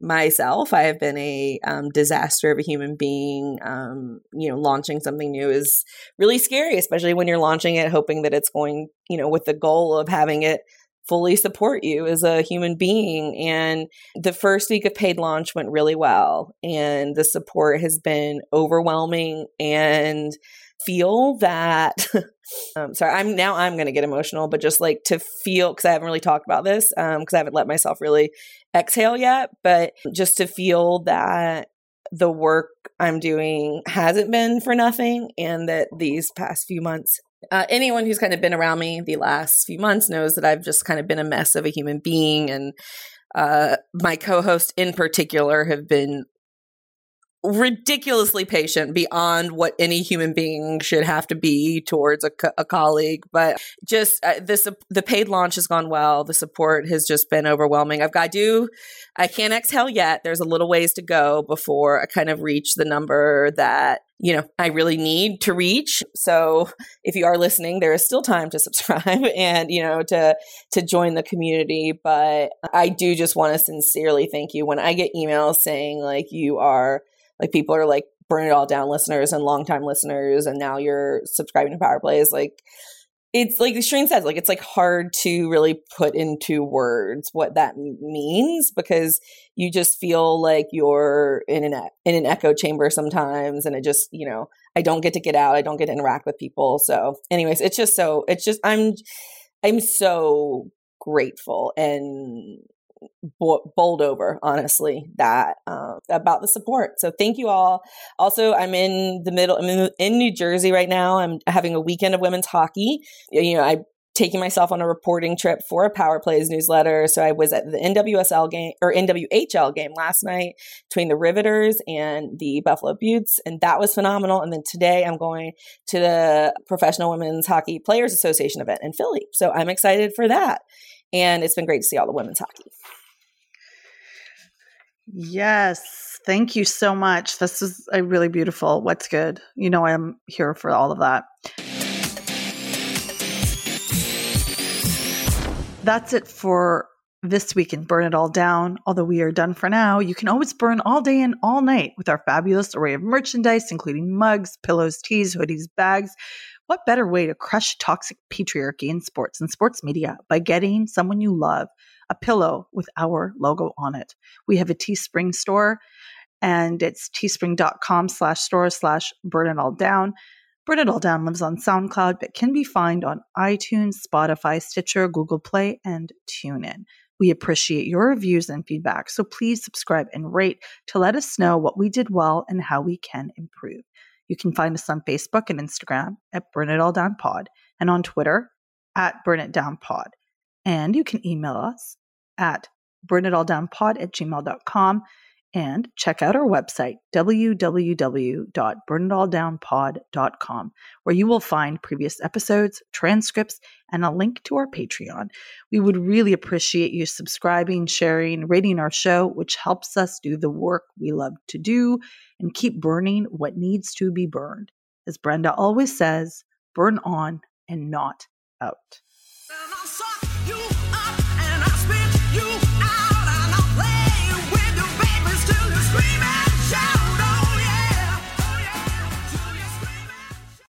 myself. I have been a um, disaster of a human being. Um, you know, launching something new is really scary, especially when you're launching it, hoping that it's going, you know, with the goal of having it fully support you as a human being. And the first week of paid launch went really well. And the support has been overwhelming and feel that <laughs> um, sorry i'm now i'm going to get emotional but just like to feel because i haven't really talked about this because i haven't let myself really exhale yet but just to feel that the work i'm doing hasn't been for nothing and that these past few months uh, anyone who's kind of been around me the last few months knows that i've just kind of been a mess of a human being and uh, my co-host in particular have been ridiculously patient beyond what any human being should have to be towards a, co- a colleague but just uh, this the paid launch has gone well. The support has just been overwhelming. I've got to do i can't exhale yet. There's a little ways to go before i kind of reach the number that you know i really need to reach. So if you are listening there is still time to <laughs> subscribe and you know to to join the community but i do just want to sincerely thank you. When i get emails saying like you are like people are like burn it all down listeners and longtime listeners and now you're subscribing to power plays. Like it's like Shireen says like it's like hard to really put into words what that means because you just feel like you're in an in an echo chamber sometimes and it just you know I don't get to get out I don't get to interact with people. So anyways it's just so it's just I'm I'm so grateful and bowled over honestly that uh, about the support so thank you all also i'm in the middle i'm in, new jersey right now i'm having a weekend of women's hockey you know i taking myself on a reporting trip for a Power Plays newsletter. So I was at the NWSL game or NWHL game last night between the Riveters and the Buffalo Beauts, and that was phenomenal. And then today I'm going to the Professional Women's Hockey Players Association event in Philly. So I'm excited for that. And it's been great to see all the women's hockey. Yes. Thank you so much. This is a really beautiful What's Good. You know, I'm here for all of that. That's it for this week in Burn It All Down. Although we are done for now, you can always burn all day and all night with our fabulous array of merchandise, including mugs, pillows, tees, hoodies, bags. What better way to crush toxic patriarchy in sports and sports media by getting someone you love a pillow with our logo on it? We have a Teespring store and it's teespring.com slash store slash burn it all down. Burn It All Down lives on SoundCloud, but can be found on iTunes, Spotify, Stitcher, Google Play, and TuneIn. We appreciate your reviews and feedback, so please subscribe and rate to let us know what we did well and how we can improve. You can find us on Facebook and Instagram at Burn It All Down Pod and on Twitter at Burn It Down Pod. And you can email us at burnitalldownpod at gmail.com and check out our website, www.burnitalldownpod.com, where you will find previous episodes, transcripts, and a link to our Patreon. We would really appreciate you subscribing, sharing, rating our show, which helps us do the work we love to do and keep burning what needs to be burned. As Brenda always says, burn on and not out. Screaming.